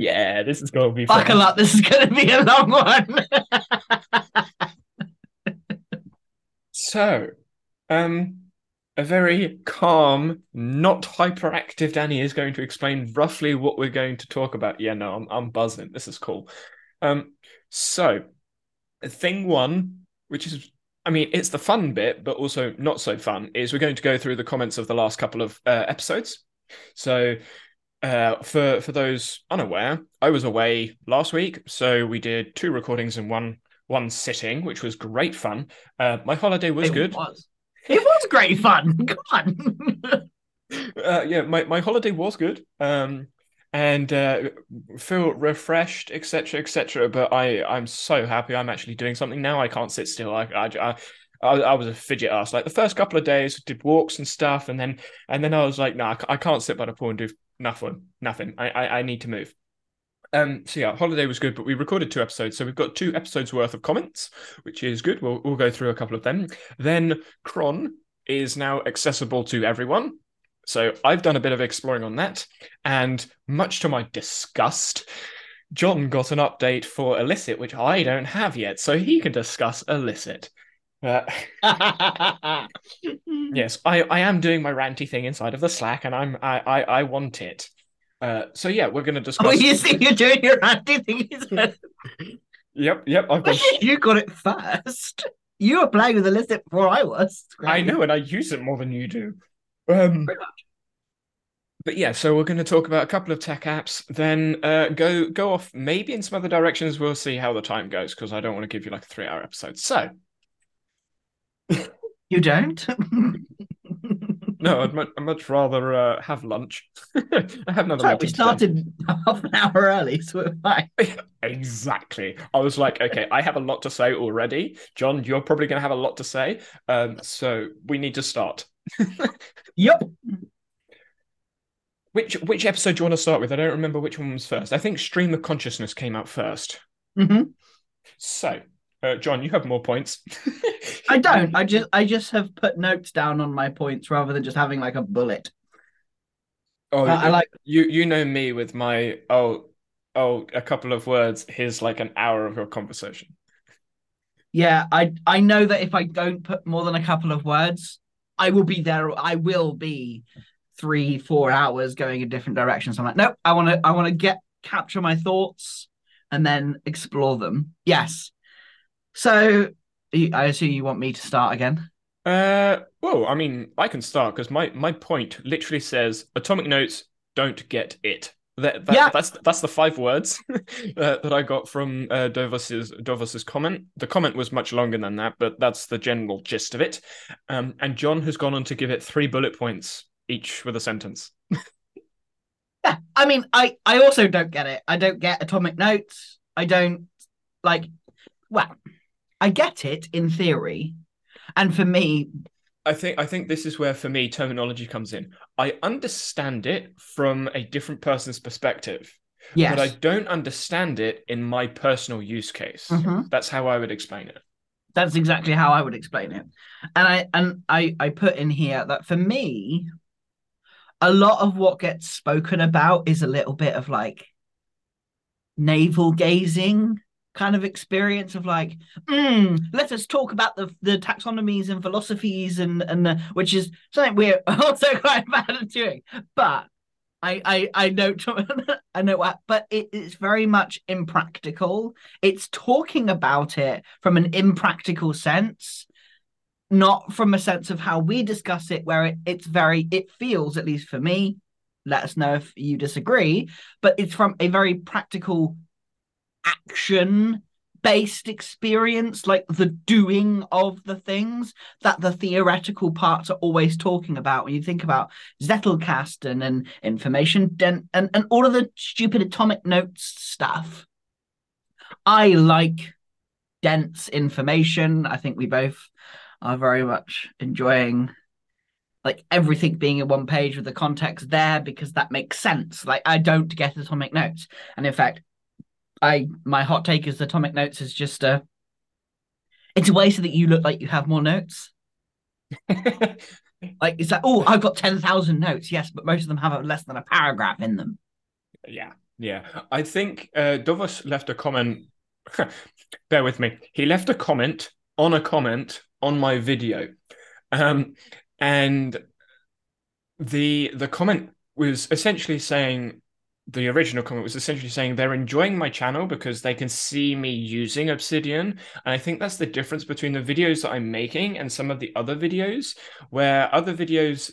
Yeah, this is gonna be Buckle fun. up, this is going to be a long one. So, um, a very calm, not hyperactive Danny is going to explain roughly what we're going to talk about. Yeah, no, I'm I'm buzzing. This is cool. Um, so thing one, which is I mean, it's the fun bit, but also not so fun, is we're going to go through the comments of the last couple of uh, episodes. So, uh, for for those unaware, I was away last week, so we did two recordings in one one sitting, which was great fun. Uh, my holiday was it good. Was. It was great fun. Come on. Uh, yeah, my, my holiday was good. Um, and uh, feel refreshed, etc., etc. But I I'm so happy I'm actually doing something now. I can't sit still. I I. I I, was a fidget ass. Like the first couple of days, did walks and stuff, and then and then I was like, nah, I can't sit by the pool and do nothing. Nothing. I I, I need to move. Um, so yeah, holiday was good, but we recorded two episodes, so we've got two episodes worth of comments, which is good. We'll we'll go through a couple of them. Then Cron is now accessible to everyone. So I've done a bit of exploring on that, and much to my disgust, John got an update for Elicit, which I don't have yet, so he can discuss Elicit. Uh, yes, I, I am doing my ranty thing inside of the Slack, and I'm I I, I want it. Uh, so yeah, we're going to discuss. Oh, you see, you're doing your ranty thing. Yep, yep. I've got. you got it first. You were playing with the list before I was. I know, and I use it more than you do. Um, Pretty much. but yeah, so we're going to talk about a couple of tech apps, then uh, go go off maybe in some other directions. We'll see how the time goes because I don't want to give you like a three hour episode. So You don't? no, I'd much, I'd much rather uh, have lunch. I have another. Sorry, we today. started half an hour early, so we're fine. Exactly. I was like, okay, I have a lot to say already. John, you're probably going to have a lot to say. Um, so we need to start. Yep. Which which episode do you want to start with? I don't remember which one was first. I think Stream of Consciousness came out first. hmm So, uh, John, you have more points. I don't. I just I just have put notes down on my points rather than just having like a bullet. Oh, I- I like- you. You know me with my oh oh a couple of words. Here's like an hour of your conversation. Yeah, I I know that if I don't put more than a couple of words, I will be there. I will be three, four hours going in different directions. I'm like, nope. I want to. I want to get capture my thoughts and then explore them. Yes. So I assume you want me to start again. Uh, well, I mean, I can start because my my point literally says atomic notes don't get it. That, that Yeah. that's that's the five words uh, that I got from uh, Dovos's comment. The comment was much longer than that, but that's the general gist of it. Um, and John has gone on to give it three bullet points each with a sentence. Yeah, I mean, I I also don't get it. I don't get atomic notes. I don't like. Well, I get it in theory, and for me, I think I think this is where for me terminology comes in. I understand it from a different person's perspective, yes, but I don't understand it in my personal use case. Mhm. That's how I would explain it. that's exactly how I would explain it. And I and I I put in here that for me, a lot of what gets spoken about is a little bit of like navel gazing kind of experience of like, mm, let us talk about the the taxonomies and philosophies and and the, which is something we're also quite bad at doing. But I I I know I know what, but it, it's very much impractical. It's talking about it from an impractical sense, not from a sense of how we discuss it, where it, it's very it feels, at least for me. Let us know if you disagree, but it's from a very practical action based experience, like the doing of the things that the theoretical parts are always talking about. When you think about Zettelkasten and information dent and, and all of the stupid atomic notes stuff, I like dense information. I think we both are very much enjoying like everything being in one page with the context there because that makes sense. Like I don't get atomic notes. And in fact, I my hot take is atomic notes is just a it's a way so that you look like you have more notes. Like it's like, oh, I've got ten thousand notes. Yes, but most of them have less than a paragraph in them. yeah. Yeah, I think uh, Dovos left a comment. Bear with me. He left a comment on a comment on my video, um, and the the comment was essentially saying the original comment was essentially saying they're enjoying my channel because they can see me using Obsidian. And I think that's the difference between the videos that I'm making and some of the other videos, where other videos,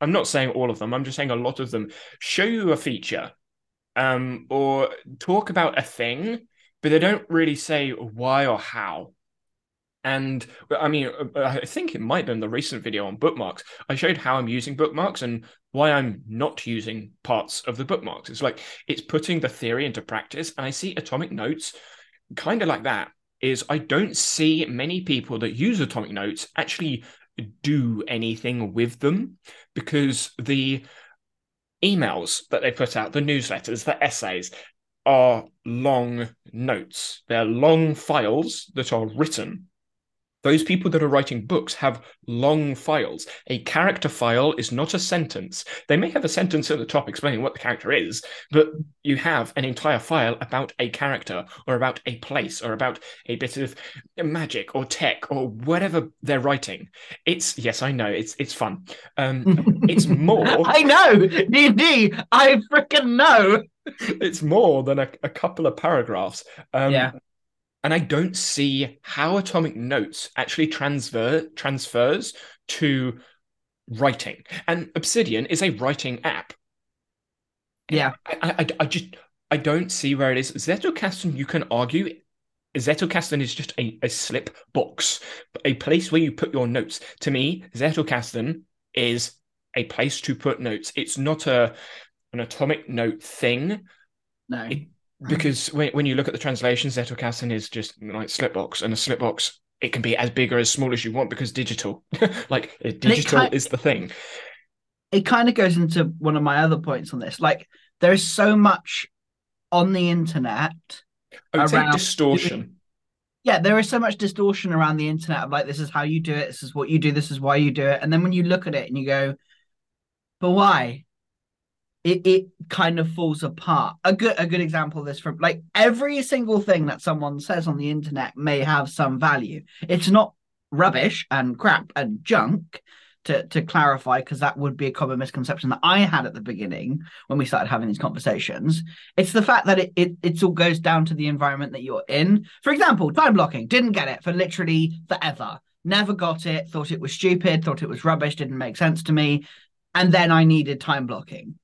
I'm not saying all of them, I'm just saying a lot of them show you a feature um, or talk about a thing, but they don't really say why or how. And I mean, I think it might have been the recent video on bookmarks. I showed how I'm using bookmarks and why I'm not using parts of the bookmarks. It's like it's putting the theory into practice. And I see atomic notes kind of like that. Is I don't see many people that use atomic notes actually do anything with them because the emails that they put out, the newsletters, the essays, are long notes. They're long files that are written those people that are writing books have long files. A character file is not a sentence. They may have a sentence at the top explaining what the character is, but you have an entire file about a character or about a place or about a bit of magic or tech or whatever they're writing. It's yes, I know it's it's fun. Um, it's more. I know, D I freaking know. It's more than a, a couple of paragraphs. Um, yeah and I don't see how Atomic Notes actually transfer transfers to writing. And Obsidian is a writing app. Yeah, I, I, I just I don't see where it is. Zettelkasten, you can argue. Zettelkasten is just a, a slip box, a place where you put your notes. To me, Zettelkasten is a place to put notes. It's not a an atomic note thing. No. It, because when, when you look at the translations, Zettelkasten is just like slipbox, and a slipbox it can be as big or as small as you want because digital, like digital kind, is the thing. It kind of goes into one of my other points on this. Like there is so much on the internet oh, around distortion. Yeah, there is so much distortion around the internet of like this is how you do it, this is what you do, this is why you do it, and then when you look at it and you go, but why? It, it kind of falls apart. A good a good example of this from like every single thing that someone says on the internet may have some value. It's not rubbish and crap and junk to to clarify because that would be a common misconception that I had at the beginning when we started having these conversations. It's the fact that it it it's all goes down to the environment that you're in. For example, time blocking didn't get it for literally forever. Never got it. Thought it was stupid. Thought it was rubbish. Didn't make sense to me. And then I needed time blocking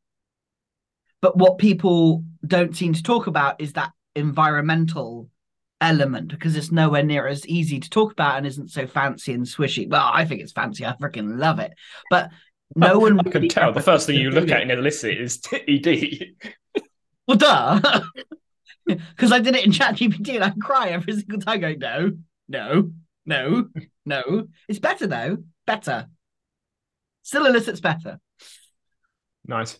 but what people don't seem to talk about is that environmental element because it's nowhere near as easy to talk about and isn't so fancy and swishy. Well, I think it's fancy. I freaking love it. But no one I can tell the first thing you look at in Elicit is ED. well, duh. Because I did it in ChatGPT and I cry every single time going, no, no, no, no. It's better though. Better. Still Elicit's better. Nice.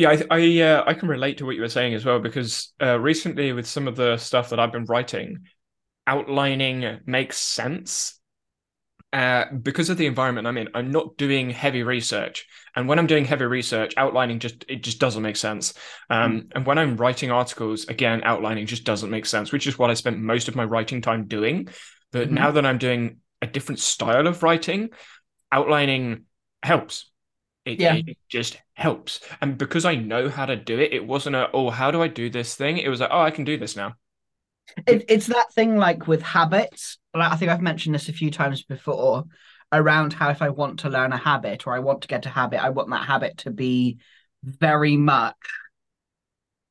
Yeah, I I, uh, I can relate to what you were saying as well because uh, recently with some of the stuff that I've been writing, outlining makes sense uh, because of the environment I'm in. I'm not doing heavy research, and when I'm doing heavy research, outlining just it just doesn't make sense. Um, mm. And when I'm writing articles, again, outlining just doesn't make sense, which is what I spent most of my writing time doing. But mm. now that I'm doing a different style of writing, outlining helps it, yeah. it, just helps. And because I know how to do it, it wasn't a, oh, how do I do this thing? It was like, oh, I can do this now. It, it's that thing like with habits. Like I think I've mentioned this a few times before around how if I want to learn a habit or I want to get a habit, I want that habit to be very much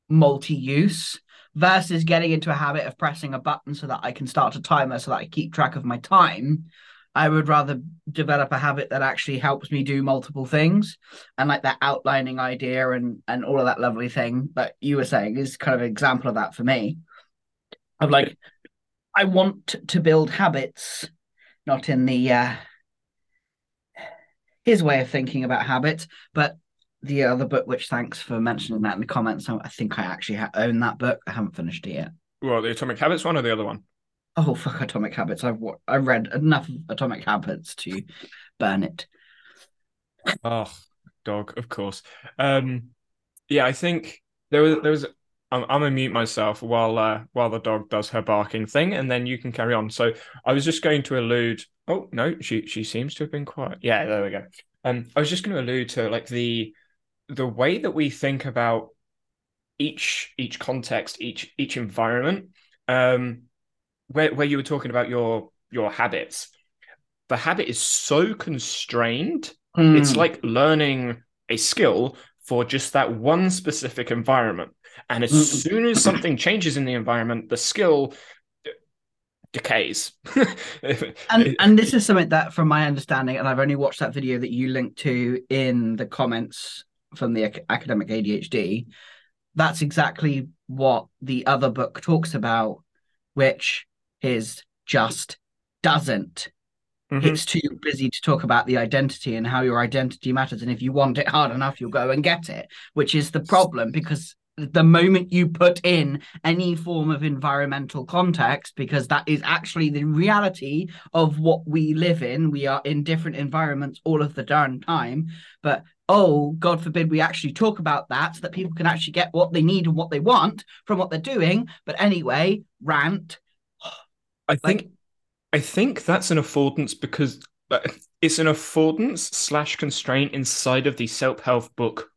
multi use versus getting into a habit of pressing a button so that I can start a timer so that I keep track of my time I would rather develop a habit that actually helps me do multiple things and like that outlining idea and and all of that lovely thing that you were saying is kind of an example of that for me. Of like I want to build habits, not in the uh his way of thinking about habits, but the other book, which thanks for mentioning that in the comments. I think I actually own that book. I haven't finished it yet. Well, the Atomic Habits one or the other one? Oh fuck Atomic Habits! I've I've read enough Atomic Habits to burn it. Oh, dog, of course. Um, yeah, I think there was there was I'm, I'm gonna mute myself while uh, while the dog does her barking thing, and then you can carry on. So I was just going to allude. Oh no, she she seems to have been quiet. Yeah, there we go. Um, I was just going to allude to like the the way that we think about each each context, each each environment. Um, where where you were talking about your your habits, the habit is so constrained. Mm. It's like learning a skill for just that one specific environment. And as Mm. soon as something changes in the environment, the skill decays. and and this is something that from my understanding and i've only watched that video that you linked to in the comments from the academic adhd that's exactly what the other book talks about which is just doesn't. Mhm. it's too busy to talk about the identity and how your identity matters. And if you want it hard enough you'll go and get it which is the problem because the moment you put in any form of environmental context because that is actually the reality of what we live in we are in different environments all of the darn time. But oh god forbid we actually talk about that so that people can actually get what they need and what they want from what they're doing. But anyway rant I think I think that's an affordance because it's an affordance slash constraint inside of the self-help book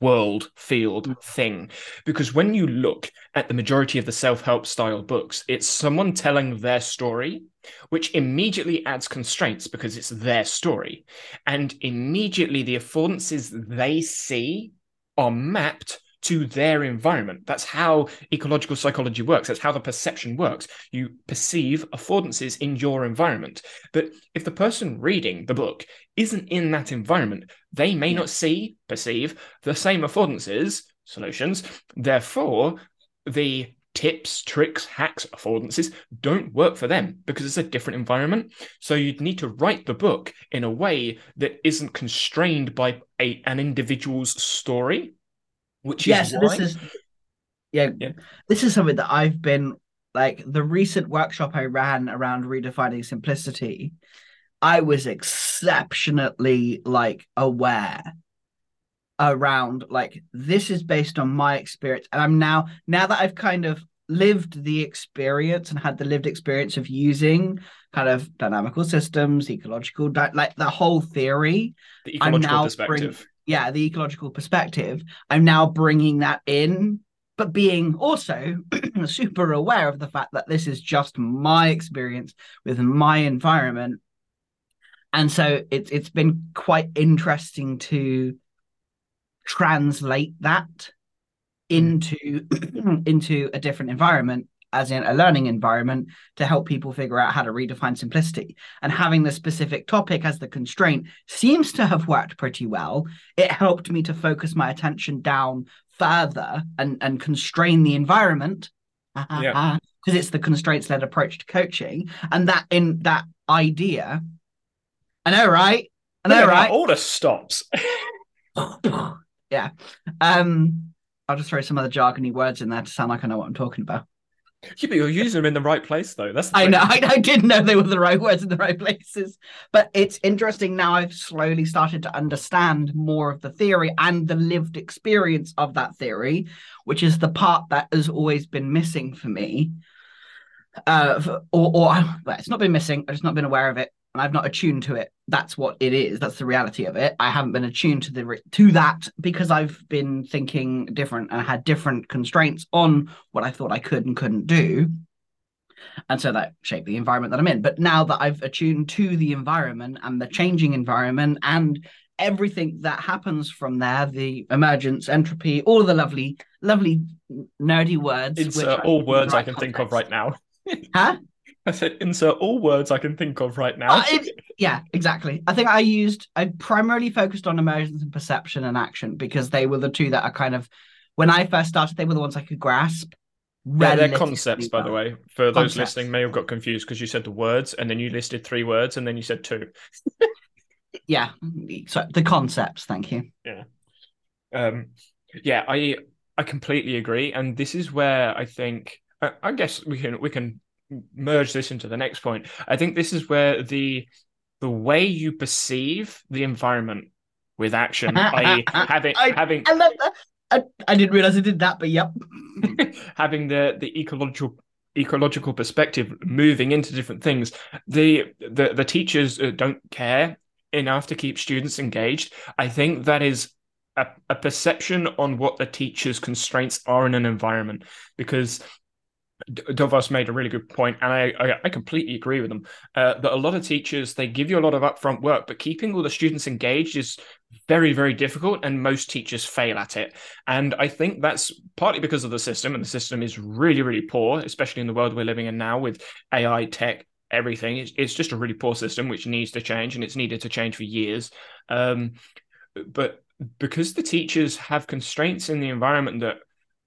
world field Mm. thing because when you look at the majority of the self-help style books it's someone telling their story which immediately adds constraints because it's their story and immediately the affordances they see are mapped to their environment. That's how ecological psychology works. That's how the perception works. You perceive affordances in your environment. But if the person reading the book isn't in that environment they may not see perceive the same affordances solutions. Therefore the tips tricks hacks affordances don't work for them because it's a different environment. So you'd need to write the book in a way that isn't constrained by a, an individual's story which yes is this why- is yeah, Yeah. this is something that i've been like the recent workshop i ran around redefining simplicity i was exceptionally like aware around like this is based on my experience and i'm now now that i've kind of lived the experience and had the lived experience of using kind of dynamical systems ecological di- like the whole theory the I'm ecological now perspective yeah the ecological perspective i'm now bringing that in but being also super aware of the fact that this is just my experience with my environment. And so it's it's been quite interesting to translate that mm. into into a different environment as in a learning environment to help people figure out how to redefine simplicity. And having the specific topic as the constraint seems to have worked pretty well. It helped me to focus my attention down further and and constrain the environment. Yeah. because it's the constraints led approach to coaching. And that in that idea i know right? I know at right? all the stops. Yeah. Um i'll just throw some other jargony words in there to sound like i know what i'm talking about yeah, but you're using them in the right place though that's I know. I, I did know they were the right words in the right places. But it's interesting now I've slowly started to understand more of the theory and the lived experience of that theory, which is the part that has always been missing for me. Uh, or, or well, it's not been missing. I've just not been aware of it, and I've not attuned to it. That's what it is. That's the reality of it. I haven't been attuned to the re- to that because I've been thinking different and had different constraints on what I thought I could and couldn't do and so that shaped the environment that I'm in. But now that I've attuned to the environment and the changing environment and everything that happens from there, the emergence, entropy, all the lovely, lovely nerdy words. insert uh, I all think in the words i can think of right now Huh? I said insert all words i can think of right now Uh, it- yeah, exactly. I think I used, I primarily focused on emergence and perception and action because they were the two that are kind of, when I first started, they were the ones I could grasp. Yeah, they're concepts, by the way. For those Concepts. listening, may have got confused because you said the words and then you listed three words and then you said two. Yeah, so the concepts. Thank you. Yeah, um, yeah, I I completely agree, and this is where I think I, I guess we can we can merge this into the next point. I think this is where the the way you perceive the environment with action, i.e., having I- having I love that. I, I didn't realize I did that, but yep. having the the ecological ecological perspective moving into different things the the, the teachers uh, don't care enough to keep students engaged i think that is a, a perception on what the teacher's constraints are in an environment because Dovos made a really good point, and I, I, I completely agree with them. Uh, that a lot of teachers they give you a lot of upfront work, but keeping all the students engaged is very very difficult, and most teachers fail at it. And I think that's partly because of the system, and the system is really really poor, especially in the world we're living in now with AI, tech, everything. It's, it's just a really poor system which needs to change, and it's needed to change for years. Um, but because the teachers have constraints in the environment that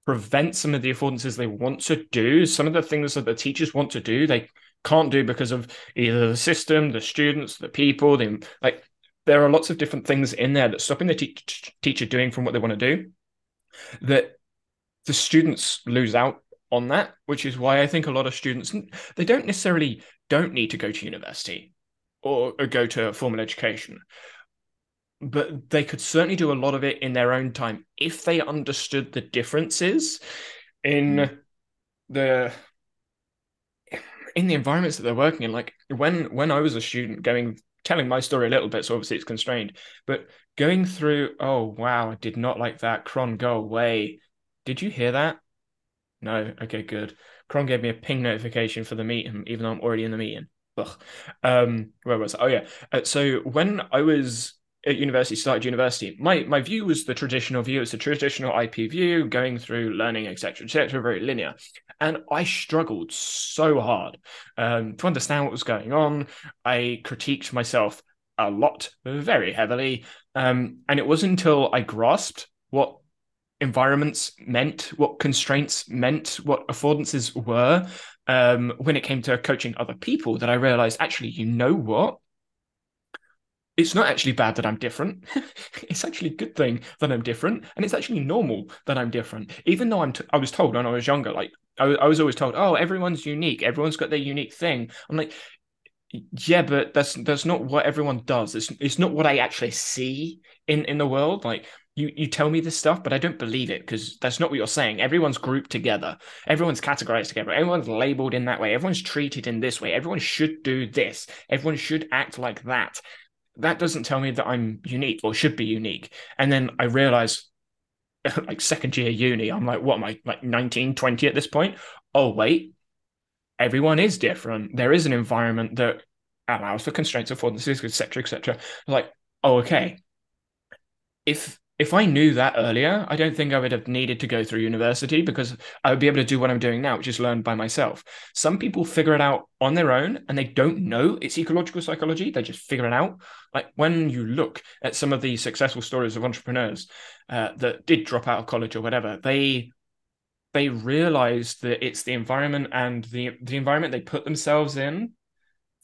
prevent some of the affordances they want to do. Some of the things that the teachers want to do, they can't do because of either the system, the students, the people. The, like there are lots of different things in there that's stopping the te- teacher doing from what they want to do. That the students lose out on that, which is why I think a lot of students they don't necessarily don't need to go to university or, or go to formal education but they could certainly do a lot of it in their own time if they understood the differences in mm. the in the environments that they're working in. Like when when i was a student going telling my story a little bit so obviously it's constrained but going through oh wow i did not like that. Cron go away. Did you hear that? No? Okay good. Cron gave me a ping notification for the meeting even though i'm already in the meeting. Ugh. um where was I? oh yeah. Uh, so when i was at university, started university, my my view was the traditional view. It's a traditional IP view, going through learning, etc., etc., very linear. And I struggled so hard um, to understand what was going on. I critiqued myself a lot, very heavily, um, and it wasn't until I grasped what environments meant, what constraints meant, what affordances were, um, when it came to coaching other people, that I realized actually, you know what it's not actually bad that I'm different. it's actually a good thing that I'm different, and it's actually normal that I'm different. Even though I'm, t- I was told when I was younger, like I, I was always told, oh, everyone's unique, everyone's got their unique thing. I'm like, yeah, but that's that's not what everyone does. It's it's not what I actually see in in the world. Like you you tell me this stuff, but I don't believe it because that's not what you're saying. Everyone's grouped together. Everyone's categorized together. Everyone's labeled in that way. Everyone's treated in this way. Everyone should do this. Everyone should act like that that doesn't tell me that I'm unique or should be unique. And then I realize, like second year uni, I'm like, what am I, like 19, 20 at this point? Oh, wait, everyone is different. There is an environment that allows for constraints, affordances, etc., etc. Like, oh, okay. If if I knew that earlier, I don't think I would have needed to go through university because I would be able to do what I'm doing now, which is learn by myself. Some people figure it out on their own and they don't know it's ecological psychology. They just figure it out. Like when you look at some of the successful stories of entrepreneurs uh, that did drop out of college or whatever, they they realized that it's the environment and the the environment they put themselves in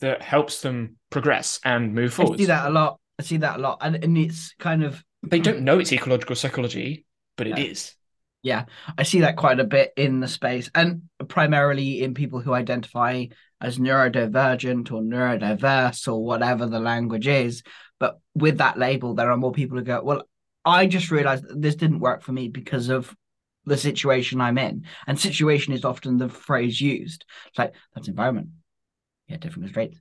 that helps them progress and move forward. I see that a lot. I see that a lot, and and it's kind of they don't know it's ecological psychology, but it is. Yeah, I see that quite a bit in the space, and primarily in people who identify as neurodivergent or neurodiverse or whatever the language is. But with that label, there are more people who go, Well, I just realized that this didn't work for me because of the situation I'm in. And situation is often the phrase used. It's like, that's environment. Yeah, different constraints.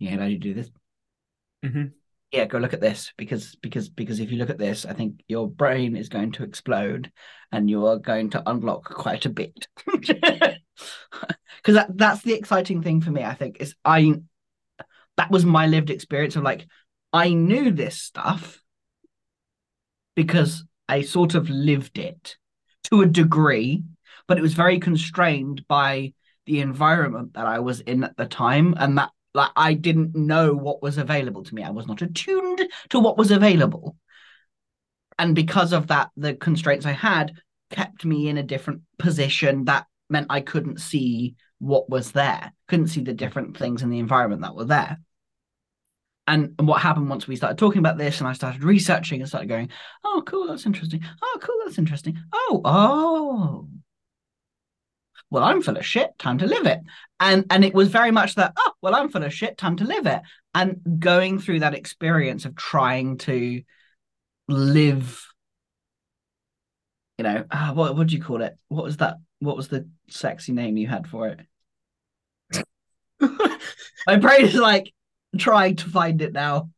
Yeah, how do you do this? Mm-hmm yeah go look at this because because because if you look at this i think your brain is going to explode and you are going to unlock quite a bit. Because that, that's the exciting thing for me i think is i that was my lived experience of like i knew this stuff because i sort of lived it to a degree but it was very constrained by the environment that i was in at the time and that like I didn't know what was available to me. I was not attuned to what was available. And because of that, the constraints I had kept me in a different position that meant I couldn't see what was there, couldn't see the different things in the environment that were there. And, and what happened once we started talking about this and I started researching and started going, oh, cool, that's interesting. Oh, cool, that's interesting. Oh, oh, well, I'm full of shit, time to live it. And and it was very much that, oh, well, I'm full of shit, time to live it. And going through that experience of trying to live you know, uh, what what do you call it? What was that? What was the sexy name you had for it? My brain is like trying to find it now.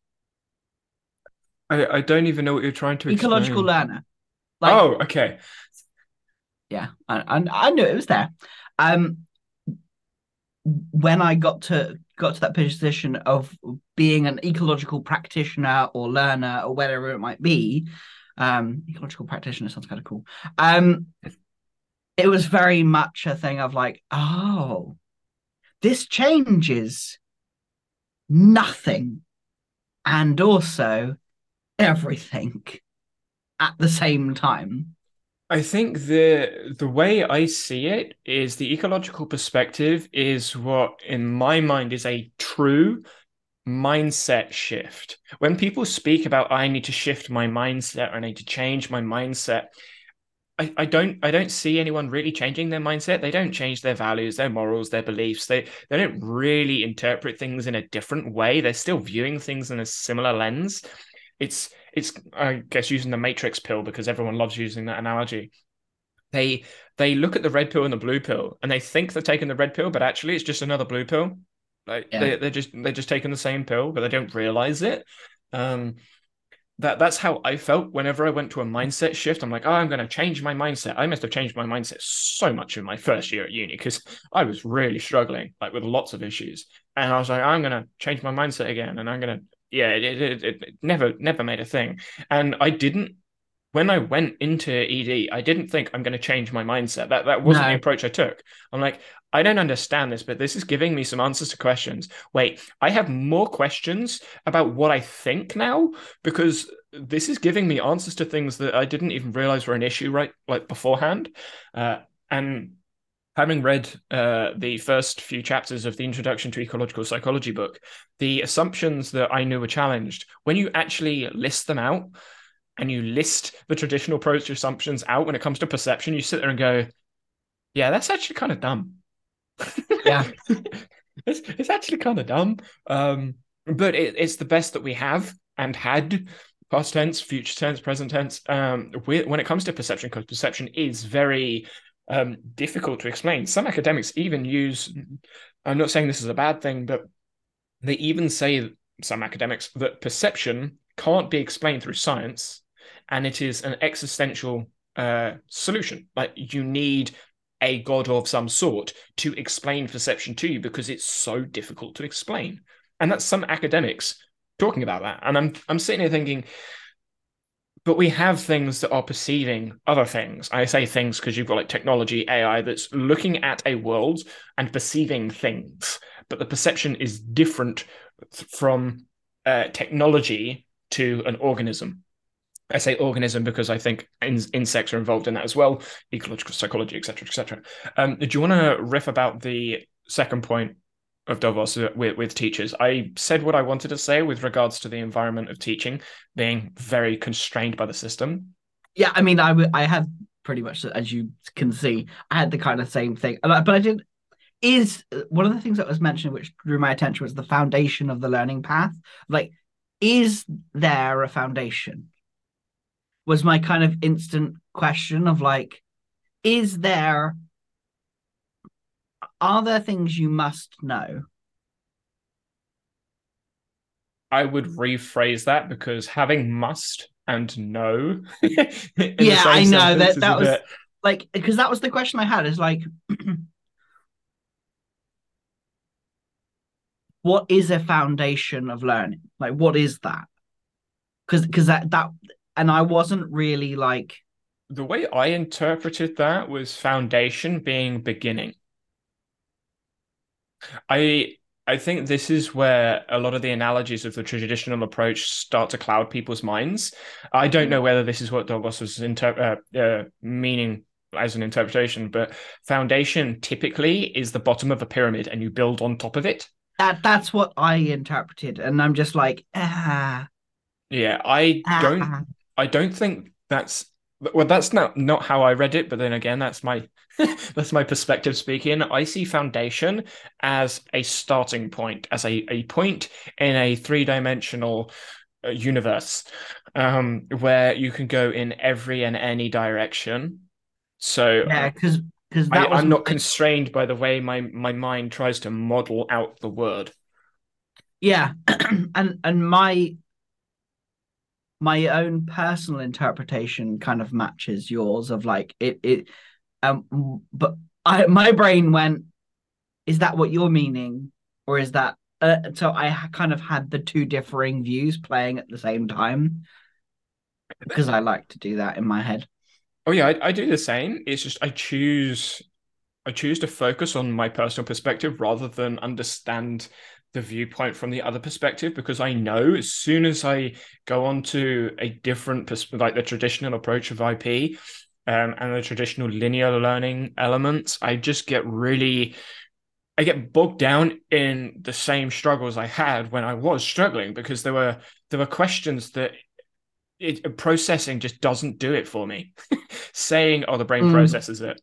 I, I don't even know what you're trying to Ecological explain. learner. Like, oh, okay. yeah, I, I I knew it was there. Um, when I got to got to that position of being an ecological practitioner or learner or whatever it might be, um, ecological practitioner sounds kind of cool. Um, it was very much a thing of like, oh, this changes nothing and also everything at the same time. I think the the way I see it is the ecological perspective is what in my mind is a true mindset shift. When people speak about I need to shift my mindset I need to change my mindset, I, I don't I don't see anyone really changing their mindset. They don't change their values, their morals, their beliefs. They they don't really interpret things in a different way. They're still viewing things in a similar lens. It's it's I guess using the matrix pill because everyone loves using that analogy. They they look at the red pill and the blue pill and they think they're taking the red pill, but actually it's just another blue pill. Like Yeah. they, they're just they're just taking the same pill, but they don't realize it. Um, that that's how I felt whenever I went to a mindset shift. I'm like, oh, I'm going to change my mindset. I must have changed my mindset so much in my first year at uni because I was really struggling, like with lots of issues. And I was like, I'm going to change my mindset again, and I'm going to, yeah, it, it, it, never never made a thing. And I didn't when I went into ED, I didn't think I'm going to change my mindset. That that wasn't No. the approach I took. I'm like, I don't understand this, but this is giving me some answers to questions. Wait, I have more questions about what I think now because this is giving me answers to things that I didn't even realize were an issue right like beforehand. Uh, and having read uh, the first few chapters of the Introduction to Ecological Psychology book, the assumptions that I knew were challenged, when you actually list them out and you list the traditional approach to assumptions out when it comes to perception, you sit there and go, yeah, that's actually kind of dumb. Yeah. it's, it's actually kind of dumb. Um, but it, it's the best that we have and had past tense, future tense, present tense. Um, when it comes to perception, because perception is very um, difficult to explain. Some academics even use, I'm not saying this is a bad thing, but they even say, some academics, that perception can't be explained through science and it is an existential uh, solution. Like you need a god of some sort to explain perception to you because it's so difficult to explain. And that's some academics talking about that. And I'm I'm sitting here thinking, but we have things that are perceiving other things. I say things because you've got like technology, AI that's looking at a world and perceiving things, but the perception is different from uh, technology to an organism. I say organism because I think in- insects are involved in that as well, ecological psychology, etc., etc. Um, do you want to riff about the second point of Davos with, with teachers? I said what I wanted to say with regards to the environment of teaching being very constrained by the system. Yeah, I mean, I w- I had pretty much, as you can see, I had the kind of same thing, but I did. Is one of the things that was mentioned, which drew my attention, was the foundation of the learning path. Like, is there a foundation? Was my kind of instant question of like, is there? Are there things you must know? I would rephrase that because having must and the Yeah, I know, that- that was- bit- Like, because that was the question I had. Is like, what is a foundation of learning? Like, what is that? Because because that that and I wasn't really like the way I interpreted that was foundation being beginning. I I think this is where a lot of the analogies of the traditional approach start to cloud people's minds. I don't know whether this is what Davos was inter- uh, uh, meaning as an interpretation, but foundation typically is the bottom of a pyramid and you build on top of it. that. That's what I interpreted, and I'm just like, ah, Yeah, I ah, don't. I don't think that's well that's not not how I read it but then again that's my that's my perspective speaking I see foundation as a starting point as a, a point in a three-dimensional universe um, where you can go in every and any direction. So yeah, because because I, I'm not constrained by the way my my mind tries to model out the word. Yeah, and and my my own personal interpretation kind of matches yours of like it it um but I my brain went is that what you're meaning or is that uh, so I kind of had the two differing views playing at the same time because I like to do that in my head. Oh yeah, I, I do the same. It's just I choose I choose to focus on my personal perspective rather than understand the viewpoint from the other perspective because I know as soon as I go on to a different pers- like the traditional approach of IP um, and the traditional linear learning elements, I just get really I get bogged down in the same struggles I had when I was struggling because there were there were questions that it, processing just doesn't do it for me. Saying, "Oh, the brain mm. processes it,"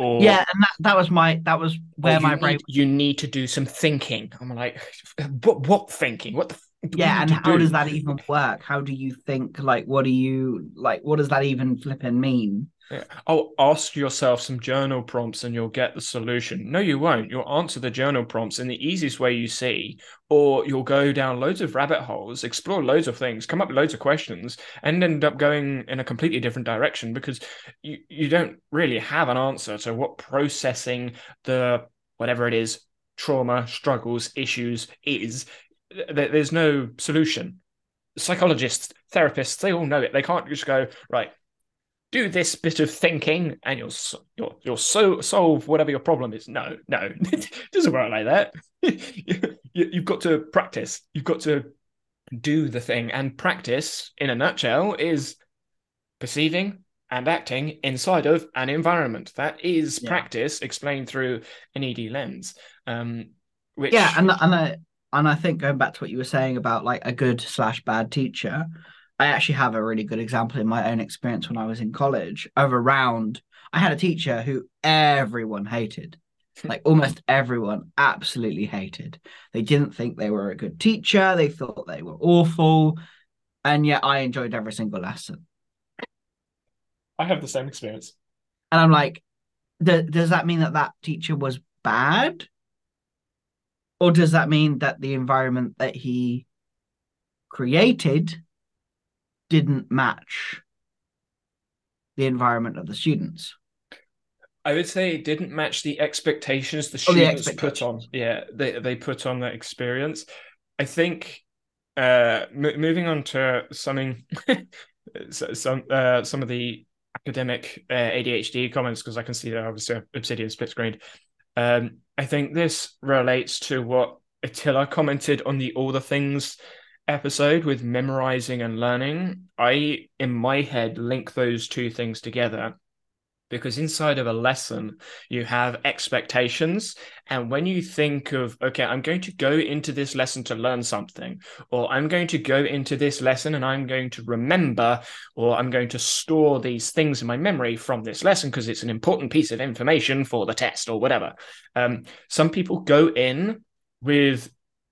or yeah, and that, that was my that was oh, where my need, brain. You need to do some thinking. I'm like, what? What thinking? What the? yeah, and how do? does that even work? How do you think? Like, what do you like? What does that even flipping mean? Yeah. Oh, ask yourself some journal prompts and you'll get the solution. No, you won't. You'll answer the journal prompts in the easiest way you see, or you'll go down loads of rabbit holes, explore loads of things, come up with loads of questions, and end up going in a completely different direction because you, you don't really have an answer to what processing the whatever it is, trauma, struggles, issues is. There's no solution. Psychologists, therapists, they all know it. They can't just go, right, do this bit of thinking and you'll you'll you'll so solve whatever your problem is. No, no, it doesn't work like that. you, have got to practice. You've got to do the thing, and practice, in a nutshell, is perceiving and acting inside of an environment. That is yeah. practice explained through an ED lens. Um, which... Yeah, and and I and I think going back to what you were saying about like a good slash bad teacher I actually have a really good example in my own experience when I was in college of around I had a teacher who everyone hated. Like almost everyone absolutely hated. They didn't think they were a good teacher. They thought they were awful. And yet I enjoyed every single lesson. I have the same experience. And I'm like, does that mean that that teacher was bad? Or does that mean that the environment that he created didn't match the environment of the students. I would say it didn't match the expectations the oh, students the expectations. put on. Yeah, they they put on that experience. I think uh, m- moving on to something, some uh, some of the academic uh, ADHD comments because I can see that obviously Obsidian split screen. Um, I think this relates to what Attila commented on the all the things episode with memorizing and learning, I, in my head, link those two things together because inside of a lesson, you have expectations. And when you think of, okay, I'm going to go into this lesson to learn something, or I'm going to go into this lesson and I'm going to remember, or I'm going to store these things in my memory from this lesson because it's an important piece of information for the test or whatever. Um, some people go in with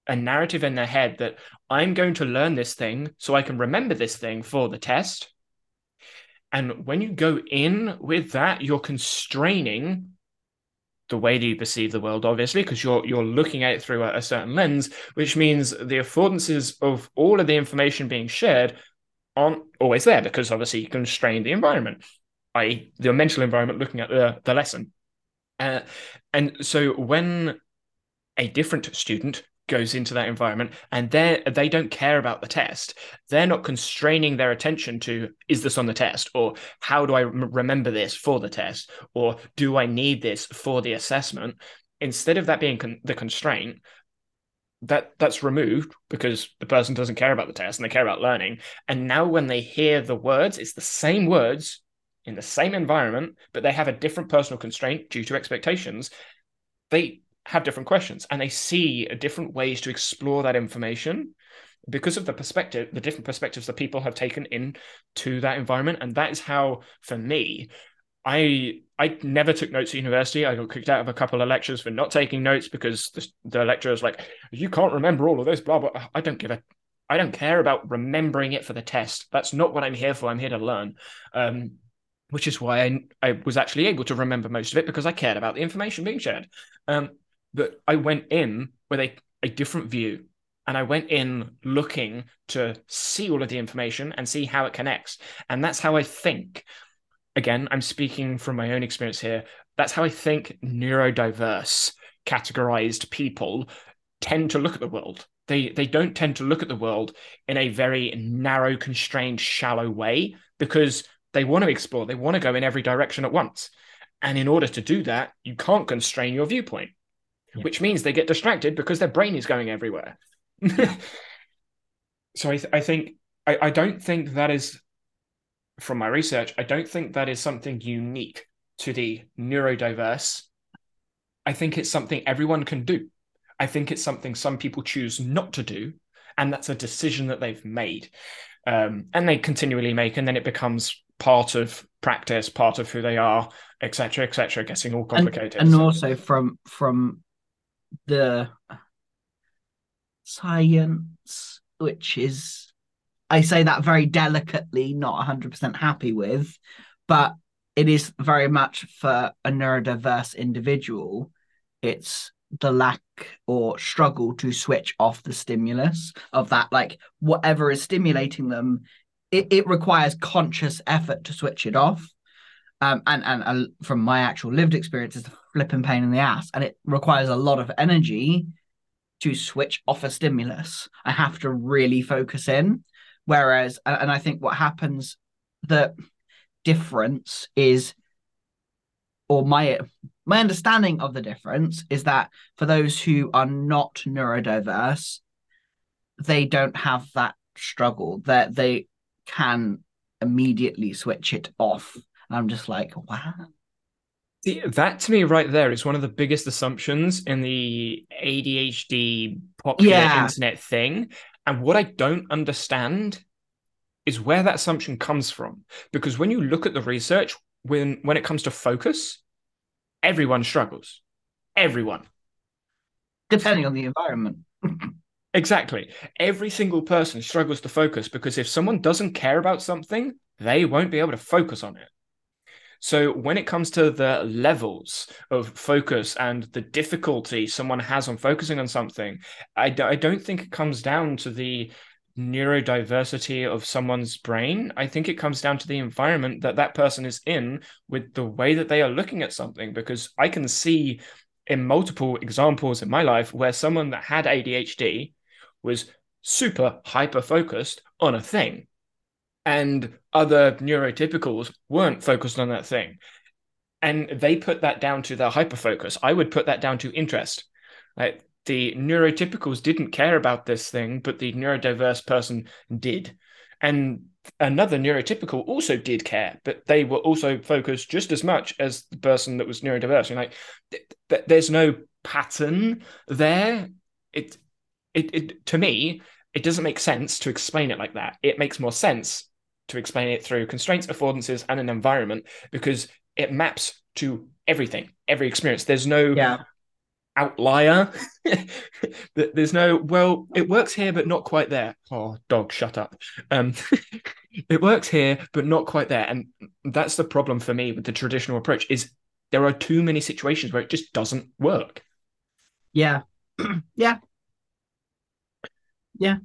a narrative in their head that I'm going to learn this thing so I can remember this thing for the test. And when you go in with that, you're constraining the way that you perceive the world, obviously, because you're you're looking at it through a, a, certain lens, which means the affordances of all of the information being shared aren't always there because obviously you constrain the environment, i.e., the mental environment looking at the, the lesson. Uh, and so when a different student goes into that environment and they they don't care about the test. They're not constraining their attention to is this on the test? or how do i m- remember this for the test? or do i need this for the assessment? Instead of that being con- the constraint that that's removed because the person doesn't care about the test and they care about learning. And now when they hear the words it's the same words in the same environment but they have a different personal constraint due to expectations. They have different questions and they see different ways to explore that information because of the perspective the different perspectives that people have taken into that environment and that is how for me i i never took notes at university i got kicked out of a couple of lectures for not taking notes because the, the lecturer was like you can't remember all of this blah blah i don't give a I don't care about remembering it for the test. That's not what I'm here for. I'm here to learn. Um, which is why I, I was actually able to remember most of it because I cared about the information being shared. Um, but I went in with a, a different view and I went in looking to see all of the information and see how it connects. And that's how I think. Again, I'm speaking from my own experience here. That's how I think neurodiverse, categorized people tend to look at the world. They they don't tend to look at the world in a very narrow, constrained, shallow way because they want to explore. They want to go in every direction at once. And in order to do that, you can't constrain your viewpoint, yeah. which means they get distracted because their brain is going everywhere. so I, th- I think I, I don't think that is from my research. I don't think that is something unique to the neurodiverse. I think it's something everyone can do. I think it's something some people choose not to do, and that's a decision that they've made, um, and they continually make, and then it becomes part of practice, part of who they are, etc., etc. Getting all complicated, and, and also from from the science, which is, I say that very delicately, not 100% happy with, but it is very much for a neurodiverse individual. It's the lack or struggle to switch off the stimulus of that, like whatever is stimulating them, it, it requires conscious effort to switch it off. Um, and, and and from my actual lived experience, flipping pain in the ass, and it requires a lot of energy to switch off a stimulus. I have to really focus in. Whereas, and I think what happens, the difference is, or my my understanding of the difference is that for those who are not neurodiverse, they don't have that struggle that they can immediately switch it off. And I'm just like, wow. See, that to me right there is one of the biggest assumptions in the ADHD popular yeah. internet thing. And what I don't understand is where that assumption comes from. Because when you look at the research, when when it comes to focus, everyone struggles. Everyone. Depending on the environment. exactly. Every single person struggles to focus because if someone doesn't care about something, they won't be able to focus on it. So when it comes to the levels of focus and the difficulty someone has on focusing on something, I d- I don't think it comes down to the neurodiversity of someone's brain. I think it comes down to the environment that that person is in with the way that they are looking at something. Because I can see in multiple examples in my life where someone that had ADHD was super hyper focused on a thing and other neurotypicals weren't focused on that thing. And they put that down to their hyperfocus. I would put that down to interest. Like the neurotypicals didn't care about this thing, but the neurodiverse person did. And another neurotypical also did care, but they were also focused just as much as the person that was neurodiverse. And like, th- th- there's no pattern there. It, it, it, to me, it doesn't make sense to explain it like that. It makes more sense to explain it through constraints, affordances, and an environment because it maps to everything, every experience. There's no yeah. outlier. There's no, well, it works here, but not quite there. Oh, dog, shut up. Um, it works here, but not quite there. And that's the problem for me with the traditional approach is there are too many situations where it just doesn't work. Yeah. yeah. Yeah.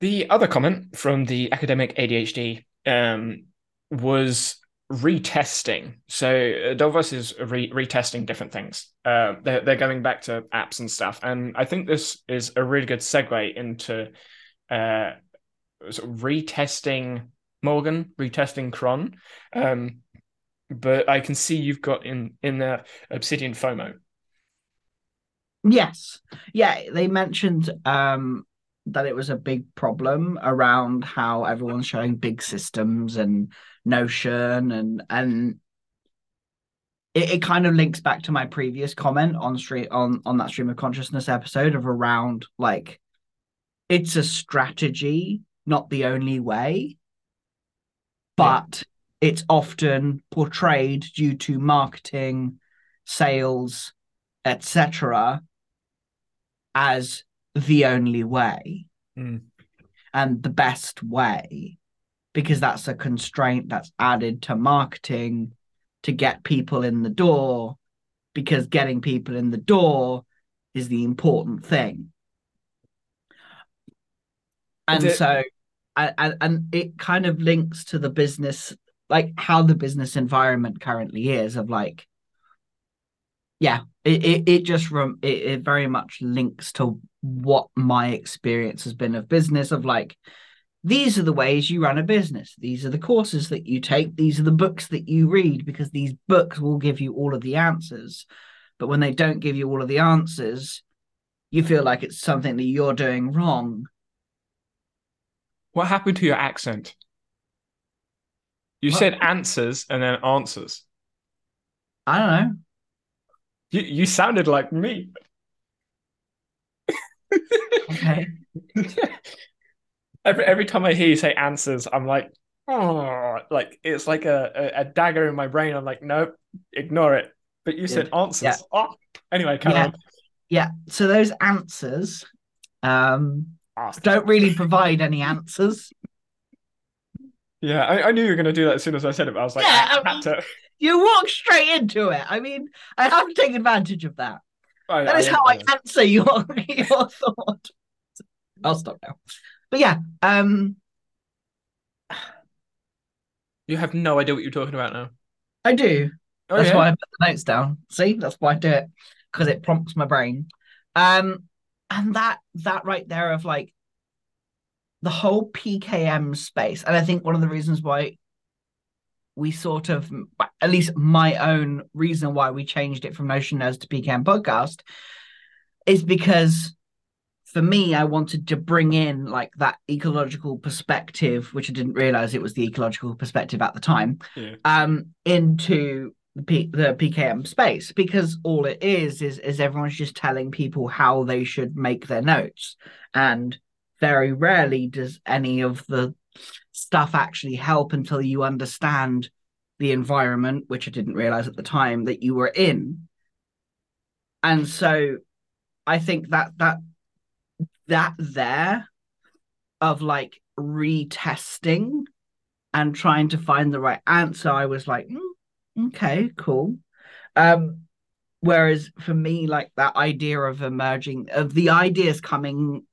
The other comment from the academic ADHD um, was retesting. So uh, is re- retesting different things. Uh, they're, they're going back to apps and stuff. And I think this is a really good segue into uh, sort of retesting Morgen, retesting Cron. Um, but I can see you've got in in the Obsidian FOMO. Yes. Yeah, they mentioned um that it was a big problem around how everyone's showing big systems and Notion and and it, it kind of links back to my previous comment on stream on on that stream of consciousness episode of around like it's a strategy, not the only way, but yeah. it's often portrayed due to marketing, sales, etc., as the only way. Mm. and the best way because that's a constraint that's added to marketing to get people in the door because getting people in the door is the important thing and it- so and, and it kind of links to the business like how the business environment currently is of like yeah it it, it just rem- it, it very much links to what my experience has been of business of like these are the ways you run a business these are the courses that you take these are the books that you read because these books will give you all of the answers but when they don't give you all of the answers you feel like it's something that you're doing wrong What happened to your accent? You What? said answers and then answers. i don't know You you sounded like me. Okay every every time I hear you say answers, I'm like, oh, like it's like a, a, a dagger in my brain. I'm like, nope, ignore it. But you said answers. Yeah. Oh, anyway, carry Yeah. on. yeah so those answers um don't really provide any answers Yeah, I, I knew you were gonna do that as soon as I said it. But I was like, Yeah, I, to. you walk straight into it i mean i have to take advantage of that I- That is I- how I I- answer your your thought. I'll stop now. But yeah, um, You have no idea what you're talking about now. I do. Oh, That's yeah? why I put the notes down. See, that's why I do it because it prompts my brain. Um, and that that right there of like the whole PKM space, and I think one of the reasons why we sort of, at least my own reason why we changed it from Notion Nerds to PKM podcast, is because for me, I wanted to bring in like that ecological perspective, which I didn't realize it was the ecological perspective at the time, Yeah. um, into the, P- the PKM space because all it is is is everyone's just telling people how they should make their notes, and very rarely does any of the stuff actually help until you understand the environment, which I didn't realize at the time that you were in. And so I think that that that there of like retesting and trying to find the right answer, I was like, "Mm, okay, cool. Um, whereas for me, like that idea of emerging, of the ideas coming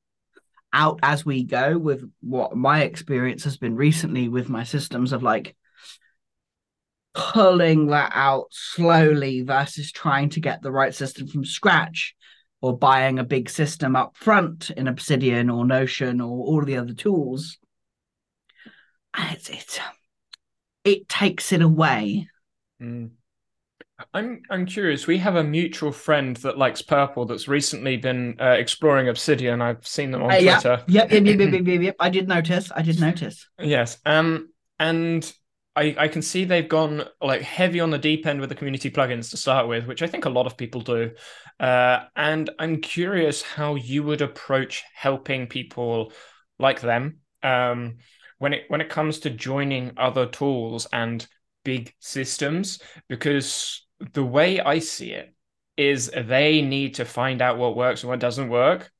out as we go with what my experience has been recently with my systems of like pulling that out slowly versus trying to get the right system from scratch or buying a big system up front in Obsidian or Notion or all the other tools. It's, it's it takes it away. Mm. I'm I'm curious. We have a mutual friend that likes purple that's recently been uh, exploring Obsidian. I've seen them on Uh, yeah. Twitter. Yep, yep, yep, yep, yep, yep, yep. I did notice. I did notice. Yes. Um, and I I can see they've gone like heavy on the deep end with the community plugins to start with, which I think a lot of people do. Uh, and I'm curious how you would approach helping people like them. Um, when it when it comes to joining other tools and big systems, because the way I see it is they need to find out what works and what doesn't work.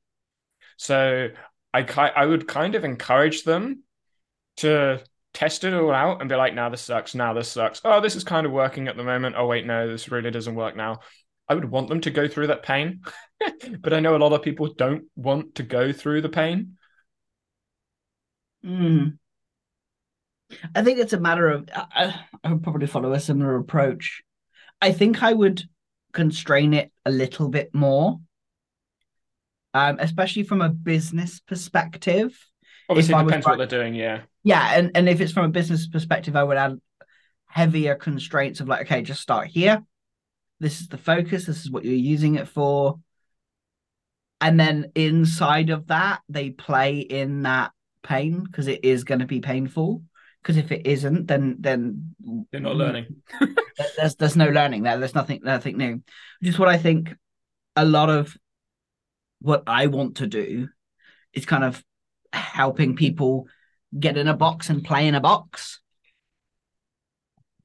So I I would kind of encourage them to test it all out and be like, now this sucks, now this sucks. Oh, this is kind of working at the moment. Oh, wait, no, this really doesn't work now. I would want them to go through that pain, but I know a lot of people don't want to go through the pain. Mm. I think it's a matter of I, I would probably follow a similar approach. I think I would constrain it a little bit more, um, especially from a business perspective. Obviously, it was depends what they're doing. Yeah. Yeah, and and if it's from a business perspective, I would add heavier constraints of like, okay, just start here. This is the focus. This is what you're using it for. And then inside of that, they play in that pain because it is going to be painful. Because if it isn't, then then They're not learning. there's there's no learning there. There's nothing nothing new. Which is what I think a lot of what I want to do is kind of helping people get in a box and play in a box,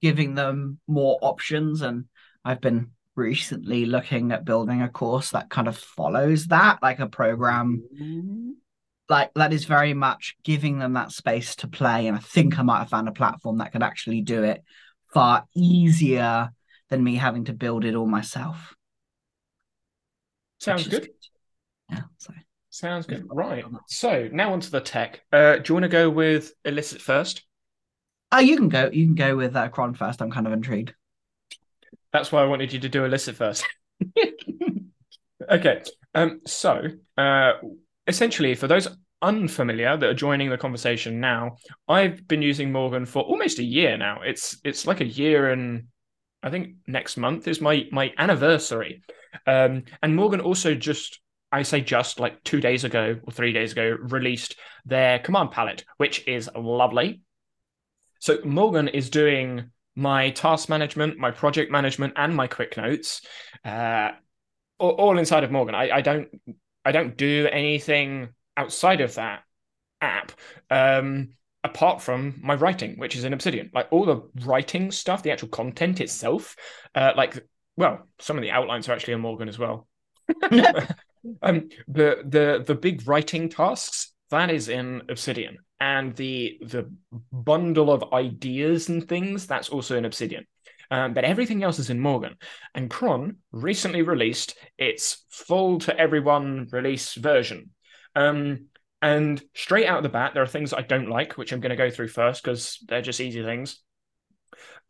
giving them more options. And I've been recently looking at building a course that kind of follows that, like a program mm-hmm. Like that is very much giving them that space to play. And I think I might have found a platform that could actually do it far easier than me having to build it all myself. Sounds good. good. Yeah. So sounds good. Right. So now onto the tech. Uh, do you want to go with Elicit first? Oh, you can go. You can go with uh, Cron first. I'm kind of intrigued. That's why I wanted you to do Elicit first. okay. Um. So, uh, essentially, for those unfamiliar that are joining the conversation now, I've been using Morgen for almost a year now. It's it's like a year and I think next month is my my anniversary. Um, and Morgen also just I say just like two days ago or three days ago released their command palette, which is lovely. So Morgen is doing my task management, my project management, and my quick notes, uh, all, inside of Morgen. I, I don't I don't do anything outside of that app. Um, apart from my writing, which is in Obsidian. Like all the writing stuff, the actual content itself, uh, like well, some of the outlines are actually in Morgen as well. um, the the the big writing tasks that is in Obsidian, and the the bundle of ideas and things that's also in Obsidian. Um, but everything else is in Morgen. And Cron recently released its full to everyone release version. Um, and straight out of the bat, there are things I don't like, which I'm going to go through first because they're just easy things.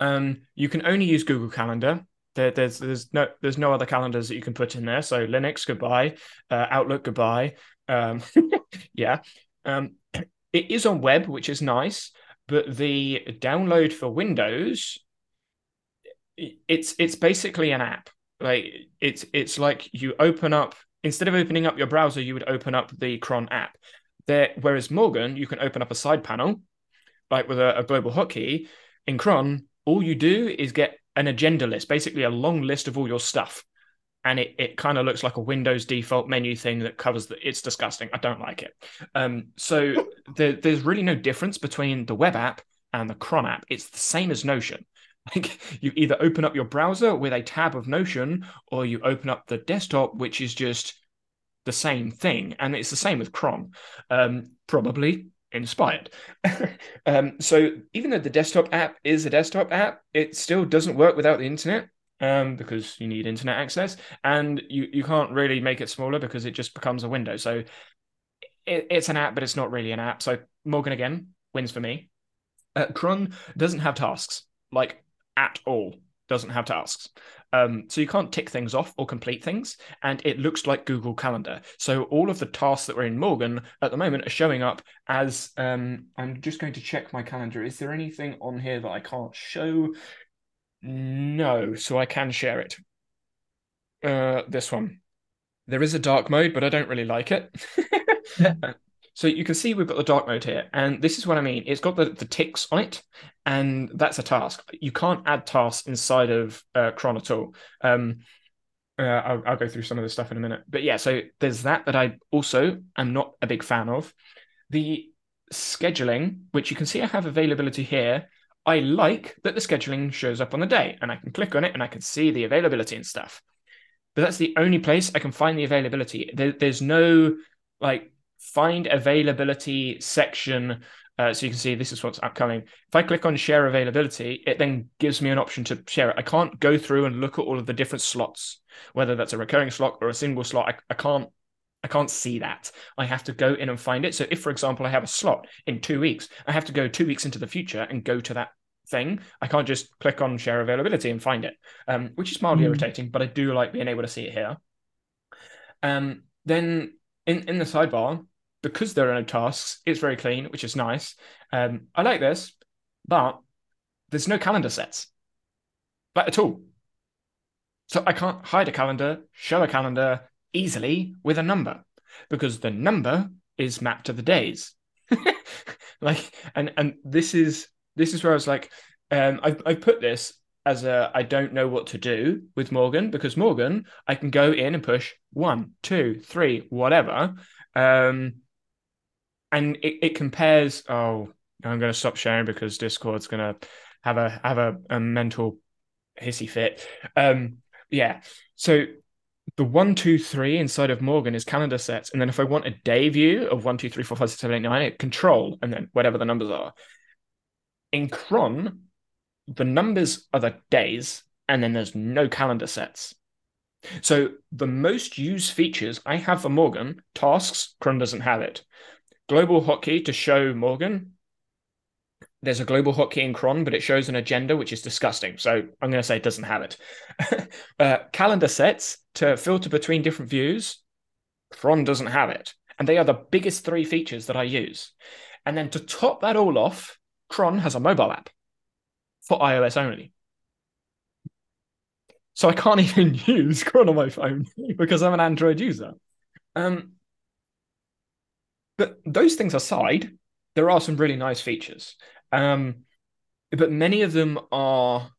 Um, you can only use Google Calendar. There, there's there's no there's no other calendars that you can put in there. So Linux goodbye, uh, Outlook goodbye. Um, yeah, um, it is on web, which is nice, but the download for Windows, it's it's basically an app. Like it's it's like you open up instead of opening up your browser, you would open up the cron app. There, whereas Morgen, you can open up a side panel, like with a, a global hotkey. In cron, all you do is get an agenda list, basically a long list of all your stuff. And it, it kind of looks like a Windows default menu thing that covers the. It's disgusting. I don't like it. Um, so there, there's really no difference between the web app and the cron app. It's the same as Notion. Like you either open up your browser with a tab of Notion or you open up the desktop, which is just the same thing. And it's the same with Chrome, um, probably inspired. um, so even though the desktop app is a desktop app, it still doesn't work without the internet. Um, because you need internet access, and you, you can't really make it smaller because it just becomes a window. So it, it's an app, but it's not really an app. So Morgen again wins for me. Uh, Cron doesn't have tasks. Like at all doesn't have tasks. Um, so you can't tick things off or complete things, and it looks like Google Calendar. So all of the tasks that were in Morgen at the moment are showing up as um, I'm just going to check my calendar. Is there anything on here that I can't show? No, so I can share it. Uh, this one. There is a dark mode, but I don't really like it. So you can see we've got the dark mode here, and this is what I mean. It's got the, the ticks on it, and that's a task. You can't add tasks inside of uh, Cron at all. Um, uh, I'll, I'll, go through some of this stuff in a minute, but yeah. So there's that that I also am not a big fan of. The scheduling, which you can see I have availability here. I like that the scheduling shows up on the day, and I can click on it and I can see the availability and stuff. But that's the only place I can find the availability. There, there's no like find availability section. Uh, so you can see this is what's upcoming. If I click on share availability, it then gives me an option to share it. I can't go through and look at all of the different slots, whether that's a recurring slot or a single slot. I, I can't I can't see that. I have to go in and find it. So if, for example, I have a slot in two weeks, I have to go two weeks into the future and go to that thing. I can't just click on share availability and find it, um, which is mildly mm. irritating, but I do like being able to see it here. Um, then in, in the sidebar, because there are no tasks, it's very clean, which is nice. Um, I like this, but there's no calendar sets, like at all. So I can't hide a calendar, show a calendar easily with a number because the number is mapped to the days. like, and and this is this is where I was like, um, I I put this as a I don't know what to do with Morgen because Morgen I can go in and push one, two, three, whatever. Um, and it, it compares. Oh, I'm going to stop sharing because Discord's going to have a have a, a mental hissy fit. Um, yeah. So the one, two, three inside of Morgen is calendar sets. And then if I want a day view of one, two, three, four, five, six, seven, eight, nine, it control and then whatever the numbers are. In cron, the numbers are the days, and then there's no calendar sets. So the most used features I have for Morgen, tasks, cron doesn't have it. Global hotkey to show Morgen. There's a global hotkey in cron, but it shows an agenda, which is disgusting. So I'm going to say it doesn't have it. uh, calendar sets to filter between different views. Cron doesn't have it. And they are the biggest three features that I use. And then to top that all off, Cron has a mobile app for iOS only. So I can't even use Cron on my phone because I'm an Android user. Um, but those things aside, there are some really nice features. Um, but many of them are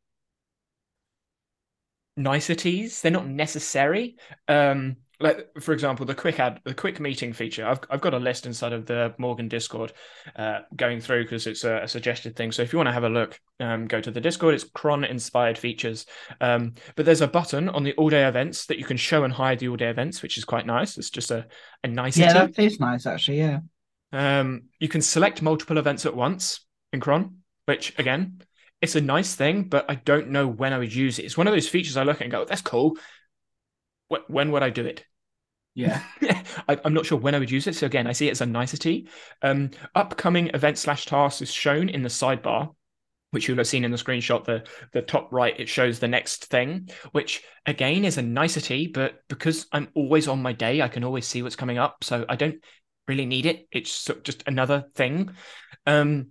niceties. They're not necessary. Um, like for example, the quick ad, the quick meeting feature. I've I've got a list inside of the Morgen Discord, uh, going through because it's a, a, suggested thing. So if you want to have a look, um, go to the Discord. It's cron inspired features. Um, but there's a button on the all day events that you can show and hide the all day events, which is quite nice. It's just a a nice. Yeah, that is nice actually. Yeah. Um, you can select multiple events at once in cron, which again it's a nice thing, but I don't know when I would use it. It's one of those features I look at and go, that's cool. When would I do it? Yeah. I, am not sure when I would use it. So again, I see it as a nicety. Um, upcoming event slash tasks is shown in the sidebar, which you'll have seen in the screenshot. The the top right, it shows the next thing, which again is a nicety, but because I'm always on my day, I can always see what's coming up. So I don't really need it. It's just another thing. Um,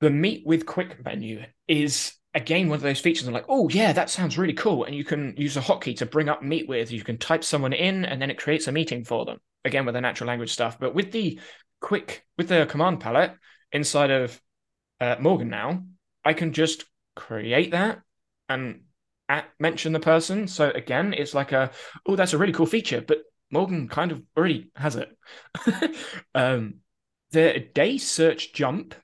the meet with quick menu is again one of those features i'm like oh yeah that sounds really cool. And you can use a hotkey to bring up meet with you can type someone in and then it creates a meeting for them again with the natural language stuff. But with the quick with the command palette inside of uh, Morgen now i can just create that and at, mention the person. So again it's like a oh that's a really cool feature but Morgen kind of already has it. Um the day search jump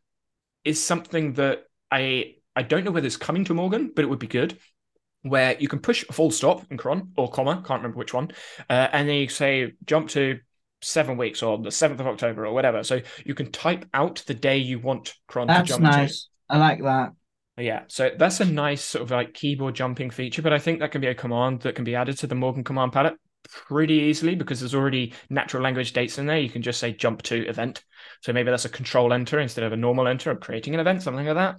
is something that I I don't know whether it's coming to Morgen, but it would be good. Where you can push a full stop in cron or comma, can't remember which one, uh, and then you say jump to seven weeks or the seventh of October or whatever. So you can type out the day you want cron that's to jump nice. to. I like that. Yeah, so that's a nice sort of like keyboard jumping feature, but I think that can be a command that can be added to the Morgen command palette pretty easily because there's already natural language dates in there. You can just say jump to event. So maybe that's a control enter instead of a normal enter of creating an event, something like that.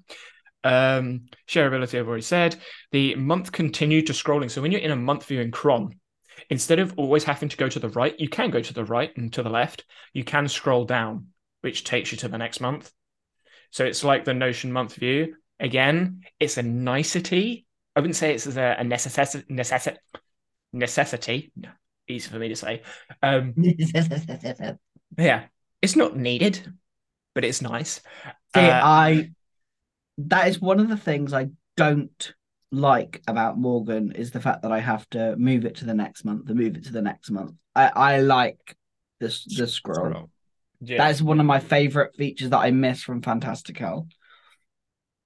Um, shareability, I've already said. The month continued to scrolling. So when you're in a month view in cron, instead of always having to go to the right, you can go to the right and to the left. You can scroll down, which takes you to the next month. So it's like the Notion month view. Again, it's a nicety. I wouldn't say it's a, a necessity, necessity, necessity. Easy for me to say. Um, yeah, it's not needed, but it's nice. See, uh, I that is one of the things I don't like about Morgen is the fact that I have to move it to the next month, to move it to the next month. I, I like this the scroll. scroll. Yeah. That is one of my favorite features that I miss from Fantastical.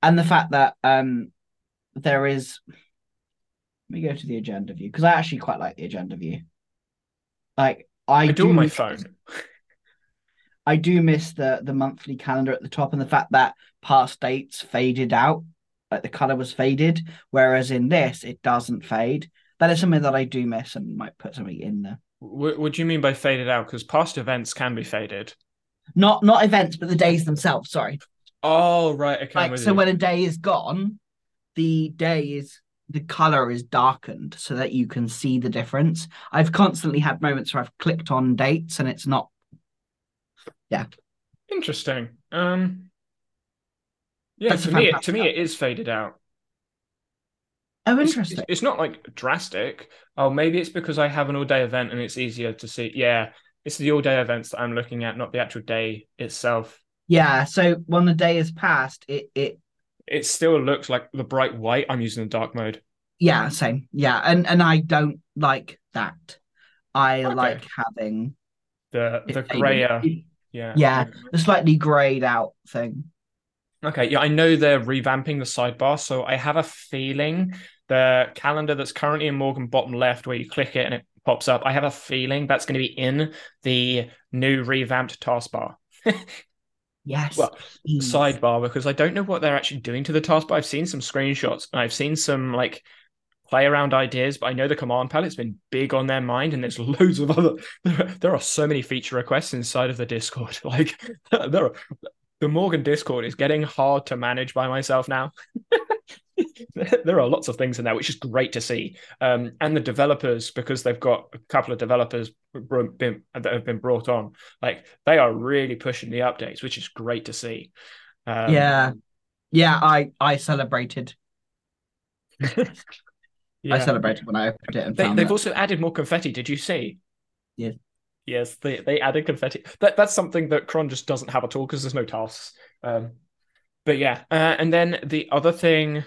And the fact that um there is let me go to the agenda view because I actually quite like the agenda view. Like I, I do, my phone. I do miss the the monthly calendar at the top and the fact that past dates faded out, like the color was faded, whereas in this it doesn't fade. That is something that I do miss and might put something in there. What, what do you mean by faded out? Because past events can be faded. Not not events, but the days themselves. Sorry. Oh right, okay. Like so, you. when a day is gone, the day is the color is darkened so that you can see the difference. I've constantly had moments where I've clicked on dates and it's not yeah. Interesting. Um yeah, to me it, to me it is faded out. Oh, interesting. It's, it's, not like drastic. Oh, maybe it's because I have an all day event and it's easier to see. Yeah, it's the all day events that I'm looking at, not the actual day itself. Yeah. So when the day has passed, it it it still looks like the bright white. I'm using the dark mode. Yeah, same. Yeah, and and I don't like that. I okay. like having the the grayer. Yeah. Yeah. The slightly grayed out thing. Okay, yeah, I know they're revamping the sidebar, so I have a feeling the calendar that's currently in Morgen bottom left, where you click it and it pops up, I have a feeling that's going to be in the new revamped taskbar. Yes. Well, please. sidebar because I don't know what they're actually doing to the taskbar. I've seen some screenshots and I've seen some like play around ideas, but I know the command palette's been big on their mind, and there's loads of other. There are so many feature requests inside of the Discord. Like there are the Morgen Discord is getting hard to manage by myself now. there are lots of things in there, which is great to see. Um, and the developers, because they've got a couple of developers been, that have been brought on, like they are really pushing the updates, which is great to see. Um, yeah, yeah, I I celebrated. yeah. I celebrated when I opened it. they, have also added more confetti. Did you see? Yeah. Yes, they, they added confetti. That that's something that Cron just doesn't have at all because there's no tasks. Um, but yeah, uh, and then the other thing.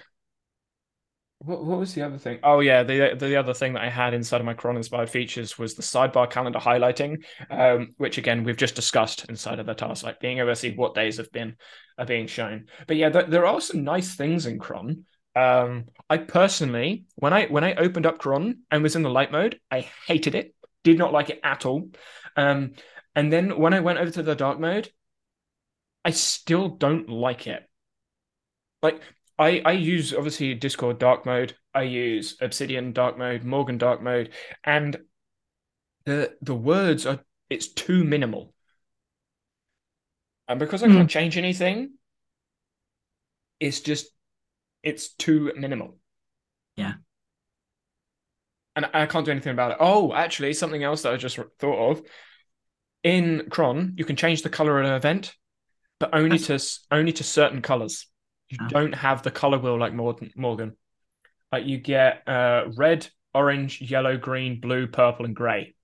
What, what was the other thing? Oh yeah, the the other thing that I had inside of my Cron inspired features was the sidebar calendar highlighting, um, which again we've just discussed inside of the task, like being able to see what days have been are being shown. But yeah, there, there are some nice things in Cron. Um, I personally, when I when I opened up Cron and was in the light mode, I hated it did not like it at all. Um, and then when I went over to the dark mode, I still don't like it. Like I I use obviously Discord dark mode. I use Obsidian dark mode, Morgen dark mode, and the the words are it's too minimal. And because I can't mm. change anything, it's just it's too minimal. Yeah and I can't do anything about it. Oh, actually, something else that I just thought of. In Cron, you can change the color of an event, but only to only to certain colors. You oh. don't have the color wheel like Morgen. Like you get uh, red, orange, yellow, green, blue, purple, and grey.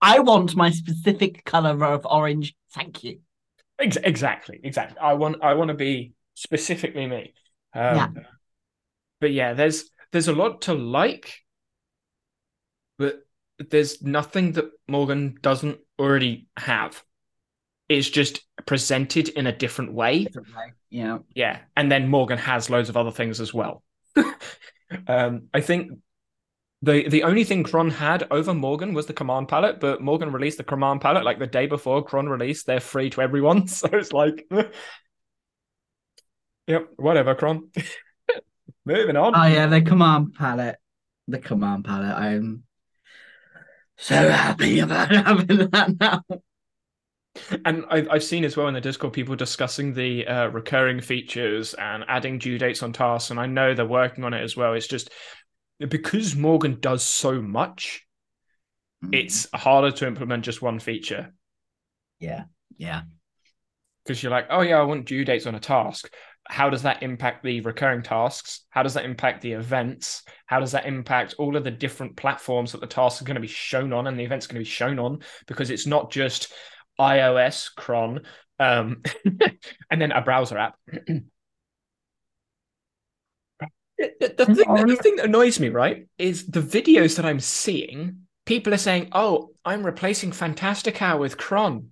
I want my specific color of orange. Thank you. Ex- exactly, exactly. I want I want to be specifically me. Um, yeah. But yeah, there's there's a lot to like there's nothing that Morgen doesn't already have. It's just presented in a different way. Different way. Yeah. Yeah. And then Morgen has loads of other things as well. um, I think the the only thing Cron had over Morgen was the command palette, but Morgen released the command palette like the day before Cron released. They're free to everyone. So it's like Yep, whatever, Cron. Moving on. Oh yeah, the command palette. The command palette. I'm so happy about having that now. And I've, I've seen as well in the Discord people discussing the uh, recurring features and adding due dates on tasks. And I know they're working on it as well. It's just because Morgen does so much, mm. it's harder to implement just one feature. Yeah. Yeah. Because you're like, oh, yeah, I want due dates on a task how does that impact the recurring tasks? How does that impact the events? How does that impact all of the different platforms that the tasks are going to be shown on and the events are going to be shown on? Because it's not just iOS, Cron, um, and then a browser app. the, the, thing, the thing that annoys me, right, is the videos that I'm seeing. People are saying, "Oh, I'm replacing Fantastical with Cron."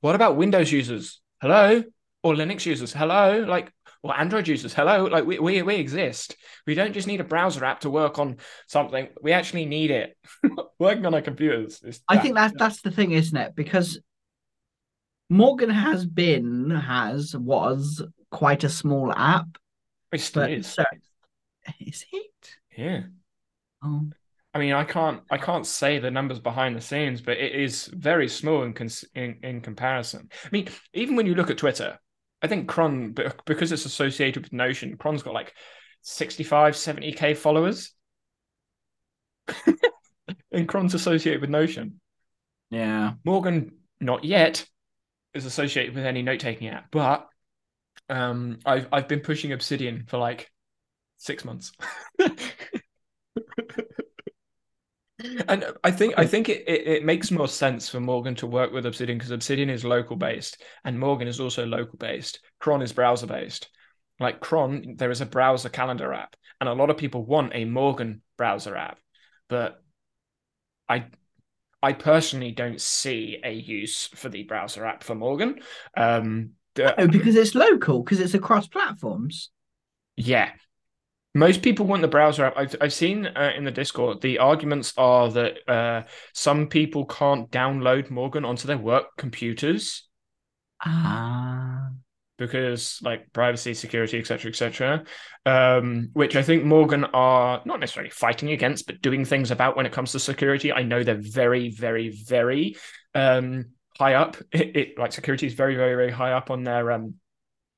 What about Windows users? Hello, or Linux users, hello, like or Android users, hello, like we, we we exist. We don't just need a browser app to work on something. We actually need it working on our computers. I think that's that's the thing, isn't it? Because Morgen has been has was quite a small app. It still is. So, is it? Yeah. Oh. I mean, I can't I can't say the numbers behind the scenes, but it is very small in, cons- in in comparison. I mean, even when you look at Twitter, I think Cron, because it's associated with Notion, Cron's got like 65, 70k followers. and Cron's associated with Notion. Yeah. Morgen, not yet, is associated with any note taking app, but um, I've I've been pushing Obsidian for like six months. and I think I think it, it, it, makes more sense for Morgen to work with Obsidian because Obsidian is local based and Morgen is also local based. Cron is browser based. Like Cron, there is a browser calendar app, and a lot of people want a Morgen browser app, but I I personally don't see a use for the browser app for Morgen. Um, No, because it's local, because it's across platforms. yeah. Most people want the browser app. I've, I've seen uh, in the Discord, the arguments are that uh, some people can't download Morgen onto their work computers Ah. because like privacy, security, etc., etc. Um, which I think Morgen are not necessarily fighting against, but doing things about when it comes to security. I know they're very, very, very um, high up. It, it like security is very, very, very high up on their um,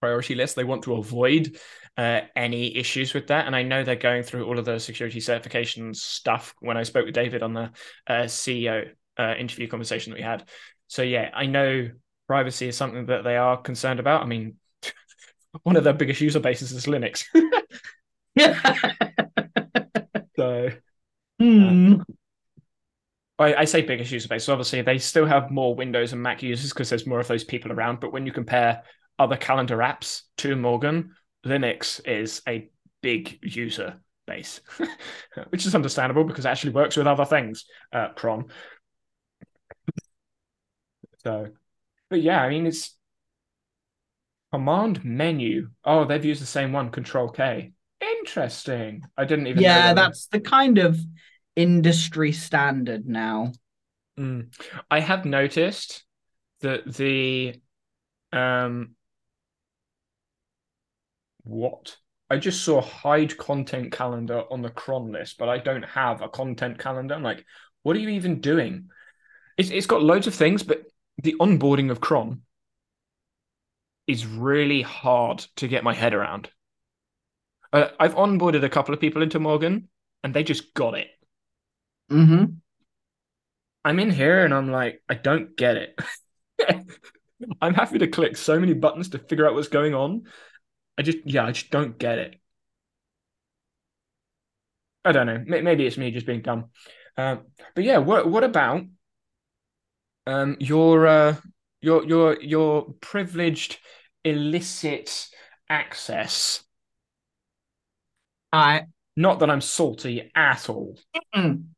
priority list. They want to avoid uh, any issues with that, and I know they're going through all of the security certification stuff. When I spoke with David on the uh, CEO uh, interview conversation that we had, so yeah, I know privacy is something that they are concerned about. I mean, one of their biggest user bases is Linux. so Hmm. I, I say biggest user base. So obviously, they still have more Windows and Mac users because there's more of those people around. But when you compare other calendar apps to Morgen, Linux is a big user base, which is understandable because it actually works with other things, uh, Cron. So, but yeah, I mean, it's command menu. Oh, they've used the same one, Control K. Interesting. I didn't even. yeah, that. that's the kind of industry standard now. Mm. I have noticed that the um what I just saw hide content calendar on the cron list, but I don't have a content calendar. I'm like, what are you even doing? It's it's got loads of things, but the onboarding of cron is really hard to get my head around. Uh, I've onboarded a couple of people into Morgen, and they just got it. Mm-hmm. I'm in here and I'm like, I don't get it. I'm happy to click so many buttons to figure out what's going on. I just, yeah, I just don't get it. I don't know. Maybe it's me just being dumb. Um, but yeah, what what about um your uh your your your privileged Elicit access? I Not that I'm salty at all.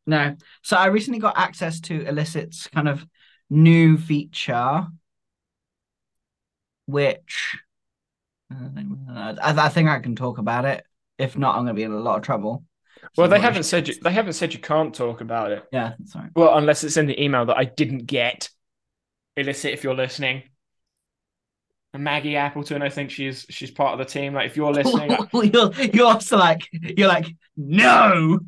no. So I recently got access to Elicit's kind of new feature, which I, I think I can talk about it. If not, I'm going to be in a lot of trouble. Well, So they haven't said you, they haven't said you can't talk about it. Yeah, sorry. Well, unless it's in the email that I didn't get. Elicit, if you're listening. And Maggie Appleton, I think she's she's part of the team. Like, if you're listening, you're you're also like you're like no,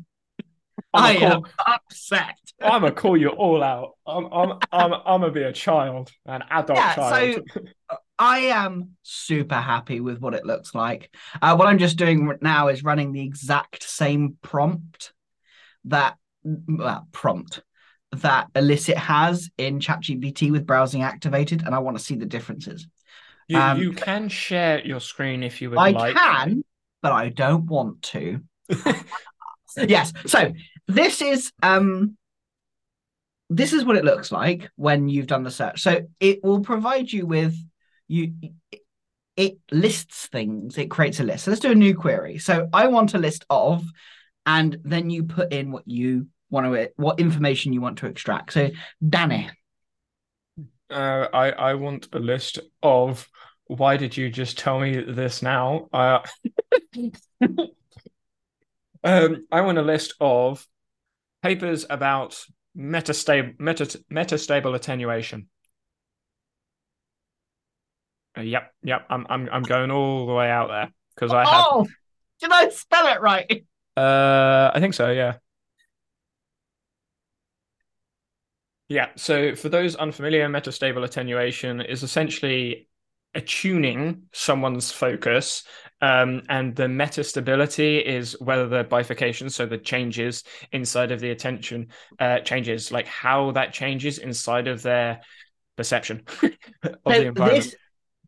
I I'm am upset. I'm gonna call you all out. I'm I'm I'm I'm gonna be a child, an adult Yeah, child. I am super happy with what it looks like. Uh, what I'm just doing now is running the exact same prompt that well, prompt that Elicit has in ChatGPT with browsing activated, and I want to see the differences. you um, you can share your screen if you would I like. I can, but I don't want to. yes. So this is um this is what it looks like when you've done the search. So it will provide you with you it lists things, it creates a list. So let's do a new query. So I want a list of, and then you put in what you want to what information you want to extract. So Danny. Uh, I I want a list of. Why did you just tell me this now? Uh, um, I want a list of papers about metastable meta, metastable attenuation. Uh, yep, yep. I'm I'm I'm going all the way out there because I have. Oh, did I spell it right? Uh, I think so. Yeah. Yeah. So for those unfamiliar, metastable attenuation is essentially attuning someone's focus. Um, and the metastability is whether the bifurcation, so the changes inside of the attention, uh, changes, like how that changes inside of their perception of the environment. this,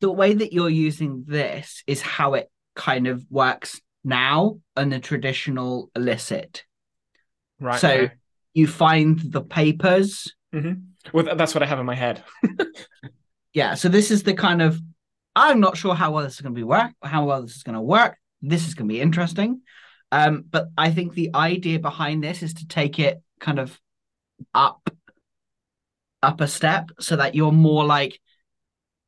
the way that you're using this is how it kind of works now in the traditional Elicit. Right. so- okay. You find the papers. Well, that's what I have in my head. Yeah. So this is the kind of. I'm not sure how well this is going to be work. How well this is going to work. This is going to be interesting. Um, but I think the idea behind this is to take it kind of up, up a step, so that you're more like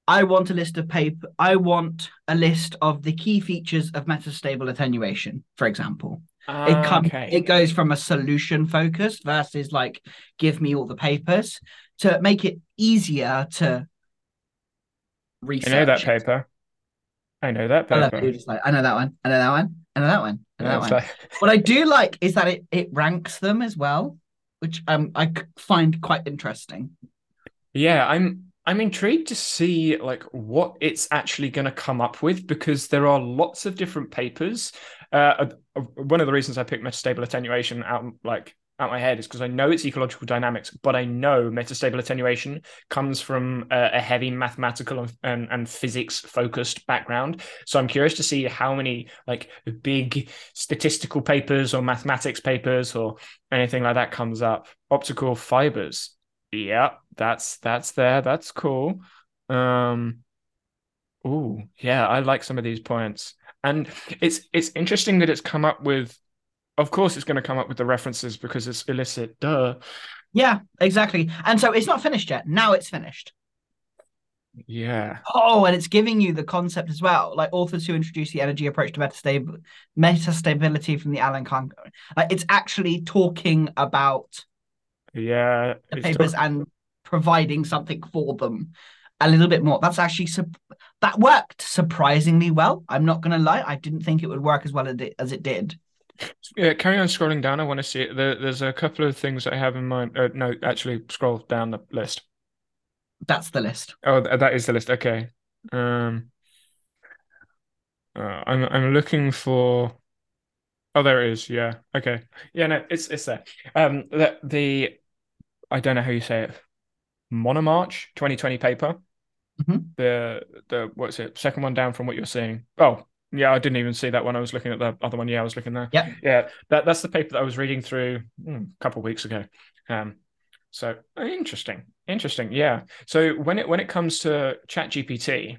I want a list of paper. I want a list of the key features of metastable attenuation, for example. Uh, it comes. okay. It goes from a solution focus versus like give me all the papers to make it easier to research. I know that paper. I know that I love paper. it. Just like I know that one. I know that one. I know that one. I know Yeah, that one. like- What I do like is that it it ranks them as well, which um I find quite interesting. Yeah, I'm I'm intrigued to see like what it's actually going to come up with because there are lots of different papers. Uh, uh, one of the reasons I picked metastable attenuation out like out my head is because I know it's ecological dynamics, but I know metastable attenuation comes from a, a heavy mathematical and, and, and physics focused background. So I'm curious to see how many like big statistical papers or mathematics papers or anything like that comes up. Optical fibers. Yeah, that's that's there. That's cool. Um, oh yeah, I like some of these points, and it's it's interesting that it's come up with. Of course, it's going to come up with the references because it's Elicit. Duh. Yeah, exactly. And so it's not finished yet. Now it's finished. Yeah. Oh, and it's giving you the concept as well, like authors who introduce the energy approach to metastable metastability from the Alan Kahn. Like it's actually talking about Yeah. the papers talk- and providing something for them a little bit more. That's actually sup- that worked surprisingly well. I'm not gonna lie, I didn't think it would work as well as it, as it did. yeah. Carry on scrolling down. I want to see it. There, there's a couple of things I have in mind. Uh, no, actually, scroll down the list. That's the list. Oh, th- that is the list. Okay. Um, uh, I'm I'm looking for. Oh, there it is. Yeah. Okay. Yeah. No, it's it's there. Um, the the I don't know how you say it. Monomarch 2020 paper. Mhm. The the what's it? Second one down from what you're seeing. Oh, yeah. I didn't even see that one. I was looking at the other one. Yeah, I was looking there. Yeah, Yeah. That that's the paper that I was reading through hmm, a couple of weeks ago. Um, so interesting, interesting. Yeah. So when it when it comes to ChatGPT,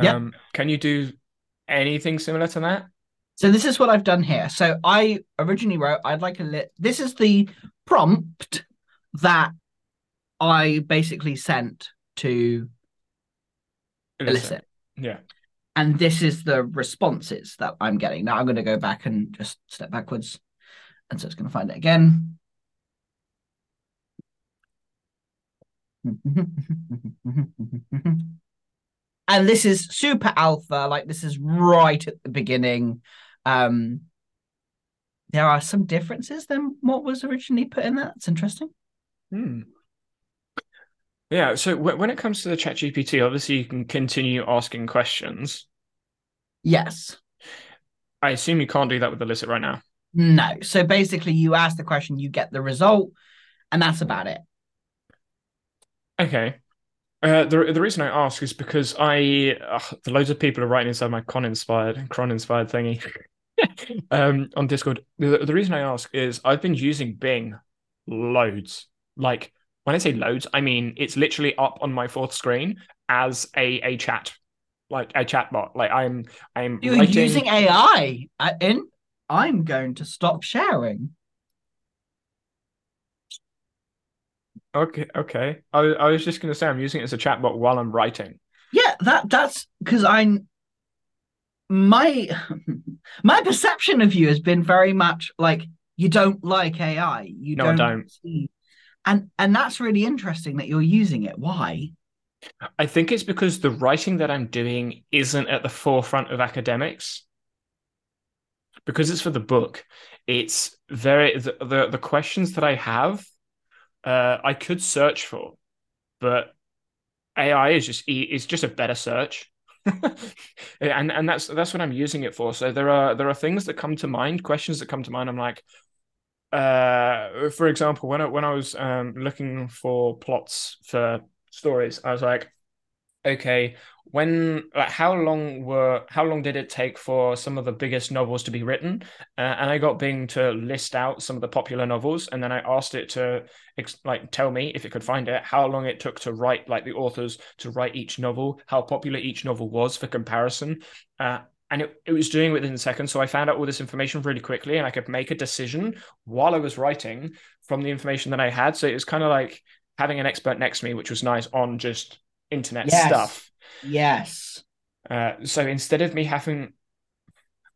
Yeah. um, can you do anything similar to that? So this is what I've done here. So I originally wrote, I'd like a lit. This is the prompt that I basically sent to Elicit. Yeah. And this is the responses that I'm getting. Now I'm going to go back and just step backwards. And so it's going to find it again. and this is super alpha. Like this is right at the beginning. Um, there are some differences than what was originally put in there. That's interesting. Hmm. Yeah. So w- when it comes to the ChatGPT, obviously you can continue asking questions. Yes. I assume you can't do that with Elicit right now. No. So basically, you ask the question, you get the result, and that's about it. Okay. Uh, the the reason I ask is because I the loads of people are writing inside my con inspired cron inspired thingy um on Discord. The, the reason I ask is I've been using Bing loads. Like when I say loads, I mean it's literally up on my fourth screen as a a chat, like a chat bot. Like I'm I'm You're writing. using AI in. I'm going to stop sharing. Okay, okay. I I was just gonna say I'm using it as a chat bot while I'm writing. Yeah, that that's because I'm my my perception of you has been very much like you don't like AI. You No, I don't, don't. see, and and that's really interesting that you're using it. Why? I think it's because the writing that I'm doing isn't at the forefront of academics. Because it's for the book, it's very the the, the questions that I have, uh, I could search for, but AI is just is just a better search. and and that's that's what I'm using it for. So there are there are things that come to mind, questions that come to mind. I'm like, uh, for example, when I when I was um looking for plots for stories, I was like, okay, when like how long were how long did it take for some of the biggest novels to be written? Uh, and I got Bing to list out some of the popular novels, and then I asked it to ex- like tell me if it could find it how long it took to write like the authors to write each novel, how popular each novel was for comparison. Uh, and it, it was doing it within seconds. So I found out all this information really quickly and I could make a decision while I was writing from the information that I had. So it was kind of like having an expert next to me, which was nice on just internet Yes. stuff. Yes. Uh, so instead of me having,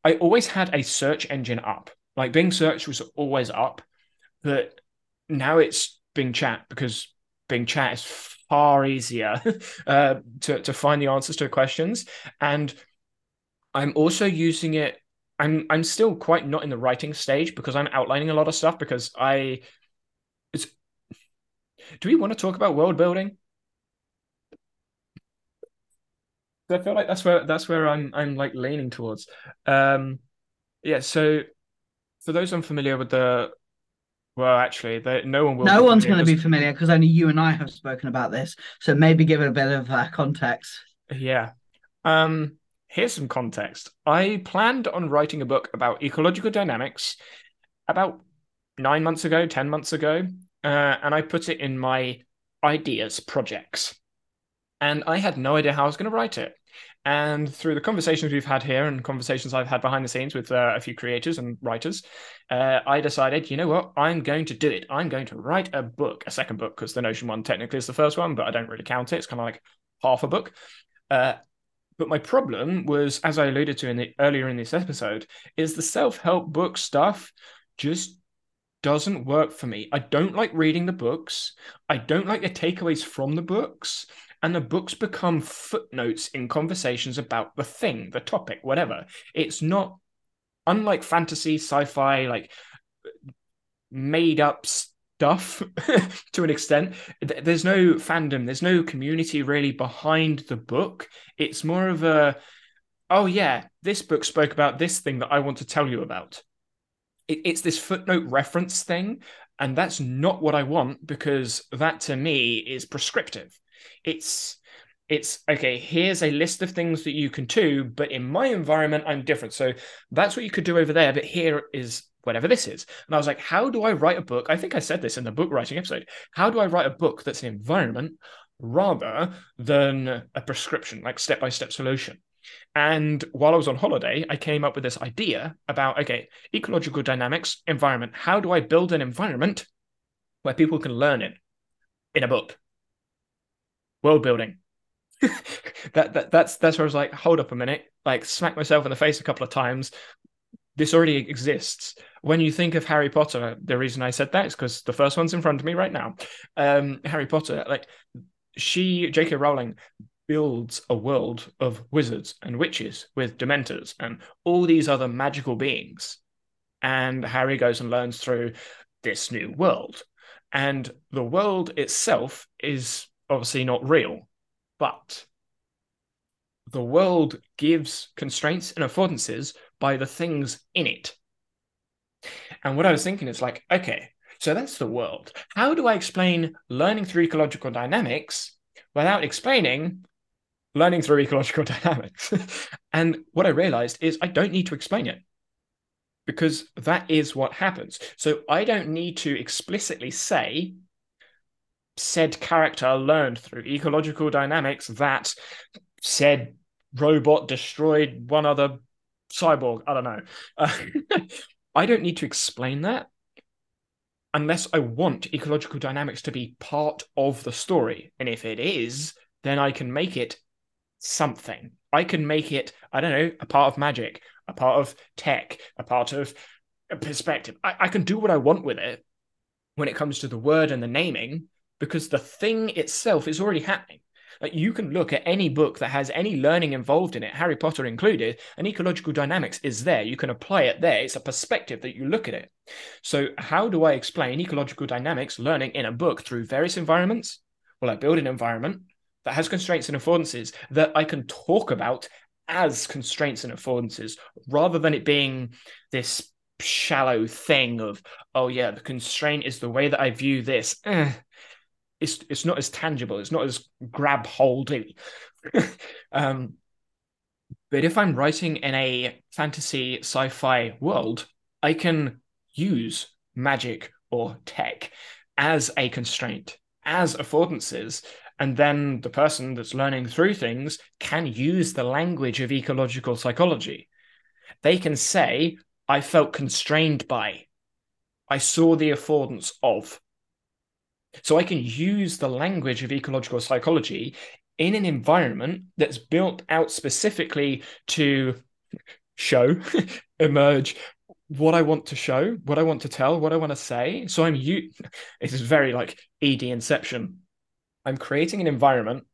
I always had a search engine up. Like Bing search was always up, but now it's Bing chat because Bing chat is far easier uh, to to find the answers to questions, and I'm also using it. I'm I'm still quite not in the writing stage because I'm outlining a lot of stuff because I. It's. Do we want to talk about world building? I feel like that's where that's where I'm I'm like leaning towards. Um, yeah. So for those unfamiliar with the, well, actually, they, no one will. No be one's going to be familiar because only you and I have spoken about this. So maybe give it a bit of uh, context. Yeah. Um, here's some context. I planned on writing a book about ecological dynamics about nine months ago, 10 months ago, uh, and I put it in my ideas projects. And I had no idea how I was going to write it. And through the conversations we've had here and conversations I've had behind the scenes with uh, a few creators and writers, uh, I decided, you know what, I'm going to do it. I'm going to write a book, a second book, because the Notion one technically is the first one, but I don't really count it. It's kind of like half a book. Uh, but my problem was, as I alluded to in the earlier in this episode, is the self-help book stuff just doesn't work for me. I don't like reading the books. I don't like the takeaways from the books. And the books become footnotes in conversations about the thing, the topic, whatever. It's not unlike fantasy, sci-fi, like made up stuff to an extent. There's no fandom, there's no community really behind the book. It's more of a, oh yeah, this book spoke about this thing that I want to tell you about. It, it's this footnote reference thing, and that's not what I want because that to me is prescriptive. It's it's okay here's a list of things that you can do but in my environment i'm different. So that's what you could do over there but here is whatever this is. And i was like how do i write a book? I think i said this in the book writing episode. How do i write a book that's an environment rather than a prescription like step by step solution? And while i was on holiday i came up with this idea about okay ecological dynamics environment. How do i build an environment where people can learn it in a book world building that, that that's that's where I was like, hold up a minute, like smack myself in the face a couple of times. This already exists. When you think of Harry Potter, the reason I said that is because the first one's in front of me right now. Um, Harry Potter, like she, J.K. Rowling, builds a world of wizards and witches with dementors and all these other magical beings. And Harry goes and learns through this new world. And the world itself is obviously not real but the world gives constraints and affordances by the things in it. And what I was thinking is like, okay, so that's the world. How do I explain learning through ecological dynamics without explaining learning through ecological dynamics? and what I realized is I don't need to explain it because that is what happens. So I don't need to explicitly say said character learned through ecological dynamics that said robot destroyed one other cyborg. I don't know. Uh, I don't need to explain that unless I want ecological dynamics to be part of the story. And if it is, then I can make it something. I can make it, I don't know, a part of magic, a part of tech, a part of perspective. I, I can do what I want with it when it comes to the word and the naming because the thing itself is already happening. Like you can look at any book that has any learning involved in it, Harry Potter included, and ecological dynamics is there. You can apply it there. It's a perspective that you look at it. So, how do I explain ecological dynamics learning in a book through various environments? Well, I build an environment that has constraints and affordances that I can talk about as constraints and affordances rather than it being this shallow thing of, oh, yeah, the constraint is the way that I view this. Eh it's it's not as tangible. It's not as grab holdy. um, but if I'm writing in a fantasy sci-fi world, I can use magic or tech as a constraint, as affordances, and then the person that's learning through things can use the language of ecological psychology. They can say, "I felt constrained by." I saw the affordance of. So I can use the language of ecological psychology in an environment that's built out specifically to show, emerge what I want to show, what I want to tell, what I want to say. So I'm you. This is very like ED Inception. I'm creating an environment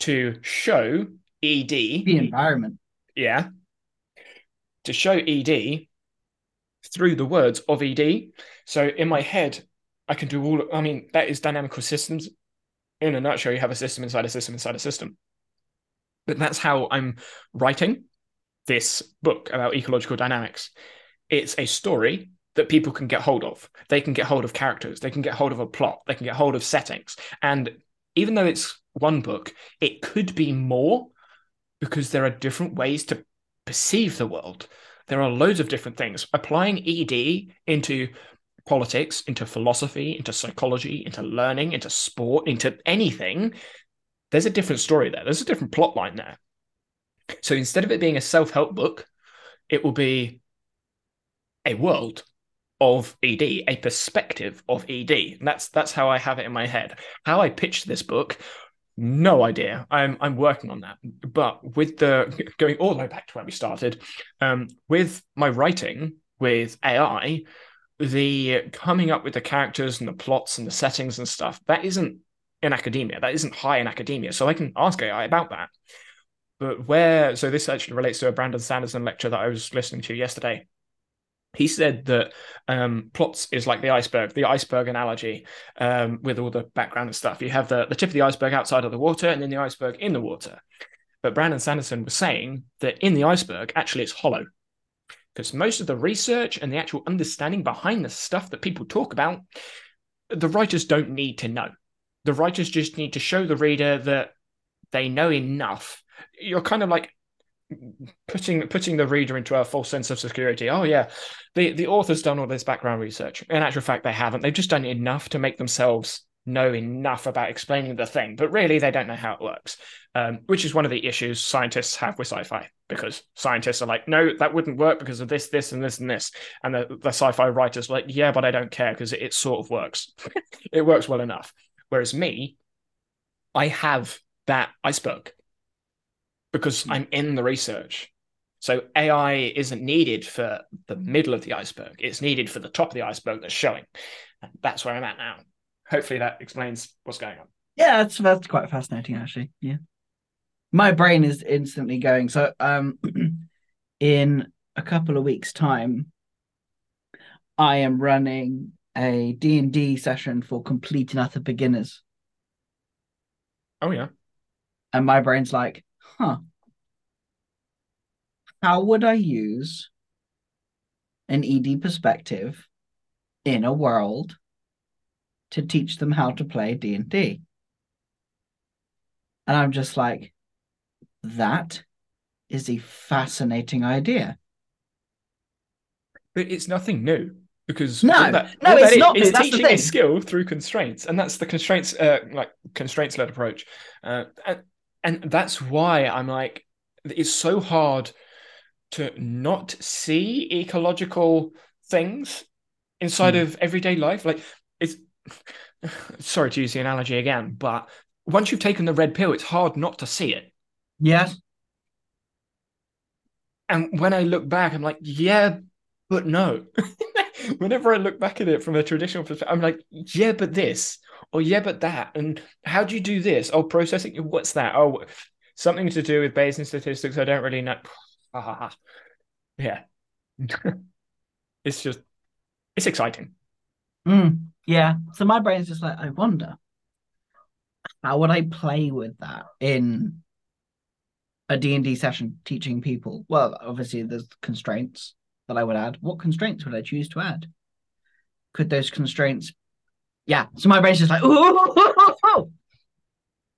to show ED The environment. yeah, to show ED through the words of ED. So in my head, I can do all. I mean, that is dynamical systems. In a nutshell, you have a system inside a system inside a system. But that's how I'm writing this book about ecological dynamics. It's a story that people can get hold of. They can get hold of characters. They can get hold of a plot. They can get hold of settings. And even though it's one book, it could be more because there are different ways to perceive the world. There are loads of different things. Applying ED into politics, into philosophy, into psychology, into learning, into sport, into anything, there's a different story there. There's a different plot line there. So instead of it being a self help book, it will be a world of ED, a perspective of ED. And that's that's how I have it in my head. How I pitched this book, no idea. I'm I'm working on that. But with the going all the way back to where we started, um, with my writing with AI, the coming up with the characters and the plots and the settings and stuff, that isn't in academia. That isn't high in academia. So I can ask AI about that. But where so this actually relates to a Brandon Sanderson lecture that I was listening to yesterday he said that um, plots is like the iceberg, the iceberg analogy um, with all the background and stuff. You have the, the tip of the iceberg outside of the water and then the iceberg in the water. But Brandon Sanderson was saying that in the iceberg, actually, it's hollow. Because most of the research and the actual understanding behind the stuff that people talk about, the writers don't need to know. The writers just need to show the reader that they know enough. You're kind of like putting putting the reader into a false sense of security. Oh yeah, the the author's done all this background research. In actual fact, they haven't. They've just done enough to make themselves know enough about explaining the thing, but really they don't know how it works. Um, which is one of the issues scientists have with sci-fi because scientists are like, no, that wouldn't work because of this, this, and this, and this, and the, the sci-fi writers are like, yeah, but I don't care because it, it sort of works. it works well enough. Whereas me, I have that iceberg because I'm in the research. So AI isn't needed for the middle of the iceberg. It's needed for the top of the iceberg that's showing. And that's where I'm at now. Hopefully that explains what's going on. Yeah, that's that's quite fascinating actually. Yeah. My brain is instantly going. So um in a couple of weeks time I am running a D&D session for complete and utter beginners. Oh yeah. And my brain's like, huh, how would I use an ED perspective in a world to teach them how to play D&D? And I'm just like, that is a fascinating idea. But it's nothing new because no, that, no, it's not. Is. That's teaching a skill through constraints, and that's the constraints, uh, like constraints led approach, uh, and, and that's why I'm like, it's so hard to not see ecological things inside Hmm. of everyday life. Like it's sorry to use the analogy again, but once you've taken the red pill, it's hard not to see it. Yes. And when I look back, I'm like, yeah, but no. Whenever I look back at it from a traditional perspective, I'm like, yeah, but this, or yeah, but that. And how do you do this? Oh, processing, what's that? Oh, something to do with Bayesian statistics. I don't really know. yeah. it's just, it's exciting. Mm, yeah. So my brain's just like, I wonder, how would I play with that in a D&D session teaching people? Well, obviously there's constraints that I would add. What constraints would I choose to add? Could those constraints Yeah. So my brain's just like, ooh,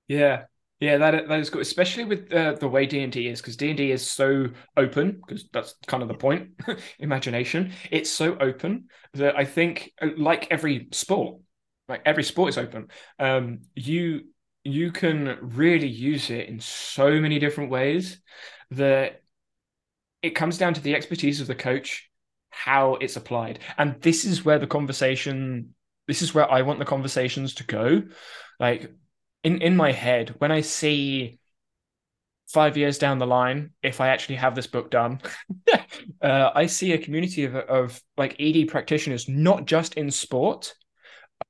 Yeah. Yeah, that that is good, especially with uh, the way D and D is, because D and D is so open. Because that's kind of the point. Imagination. It's so open that I think, uh, like every sport, like every sport is open. Um, you you can really use it in so many different ways that it comes down to the expertise of the coach, how it's applied, and this is where the conversation. This is where I want the conversations to go. Like in in my head when I see five years down the line, if I actually have this book done, uh, I see a community of of like ED practitioners, not just in sport,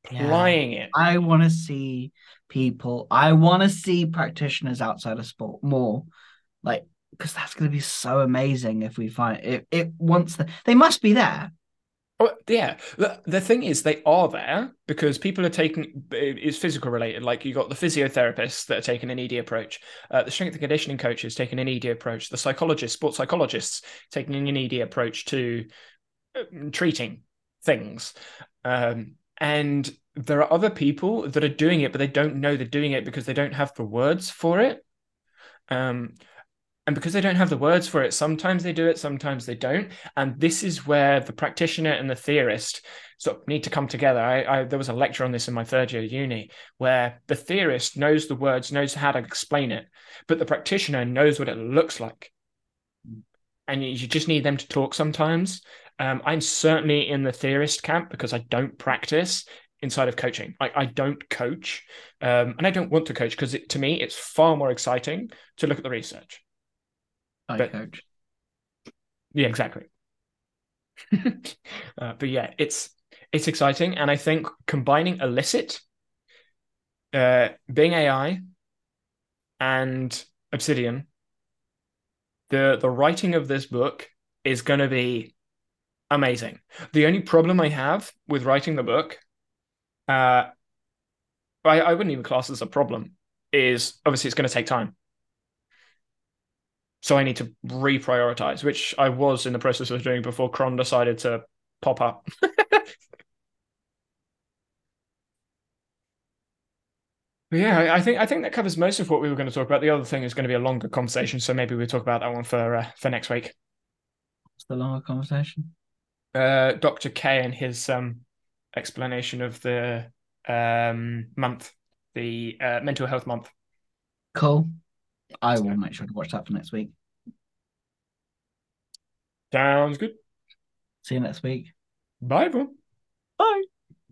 applying yeah. it. I want to see people. I want to see practitioners outside of sport more, like because that's going to be so amazing if we find it. It once the, they must be there. Oh, yeah. The, the thing is, they are there because people are taking it's physical related. Like you got the physiotherapists that are taking an ED approach, uh, the strength and conditioning coaches taking an ED approach, the psychologists, sports psychologists taking an ED approach to uh, treating things. Um, and there are other people that are doing it, but they don't know they're doing it because they don't have the words for it. Um, and because they don't have the words for it, sometimes they do it, sometimes they don't. And this is where the practitioner and the theorist sort of need to come together. I, I, there was a lecture on this in my third year uni where the theorist knows the words, knows how to explain it, but the practitioner knows what it looks like. And you just need them to talk sometimes. Um, I'm certainly in the theorist camp because I don't practice inside of coaching. I, I don't coach um, and I don't want to coach because to me, it's far more exciting to look at the research. I but, coach. Yeah, exactly. uh, but yeah, it's it's exciting, and I think combining Elicit, uh, Bing AI, and Obsidian, the the writing of this book is going to be amazing. The only problem I have with writing the book, uh, I, I wouldn't even class as a problem, is obviously it's going to take time. So I need to reprioritize, which I was in the process of doing before Cron decided to pop up. yeah, I think I think that covers most of what we were going to talk about. The other thing is going to be a longer conversation, so maybe we'll talk about that one for uh, for next week. What's the longer conversation? Uh, Dr. K and his um, explanation of the um, month, the uh, mental health month. Cool. I will make sure to watch that for next week. Sounds good. See you next week. Bye, everyone. Bye.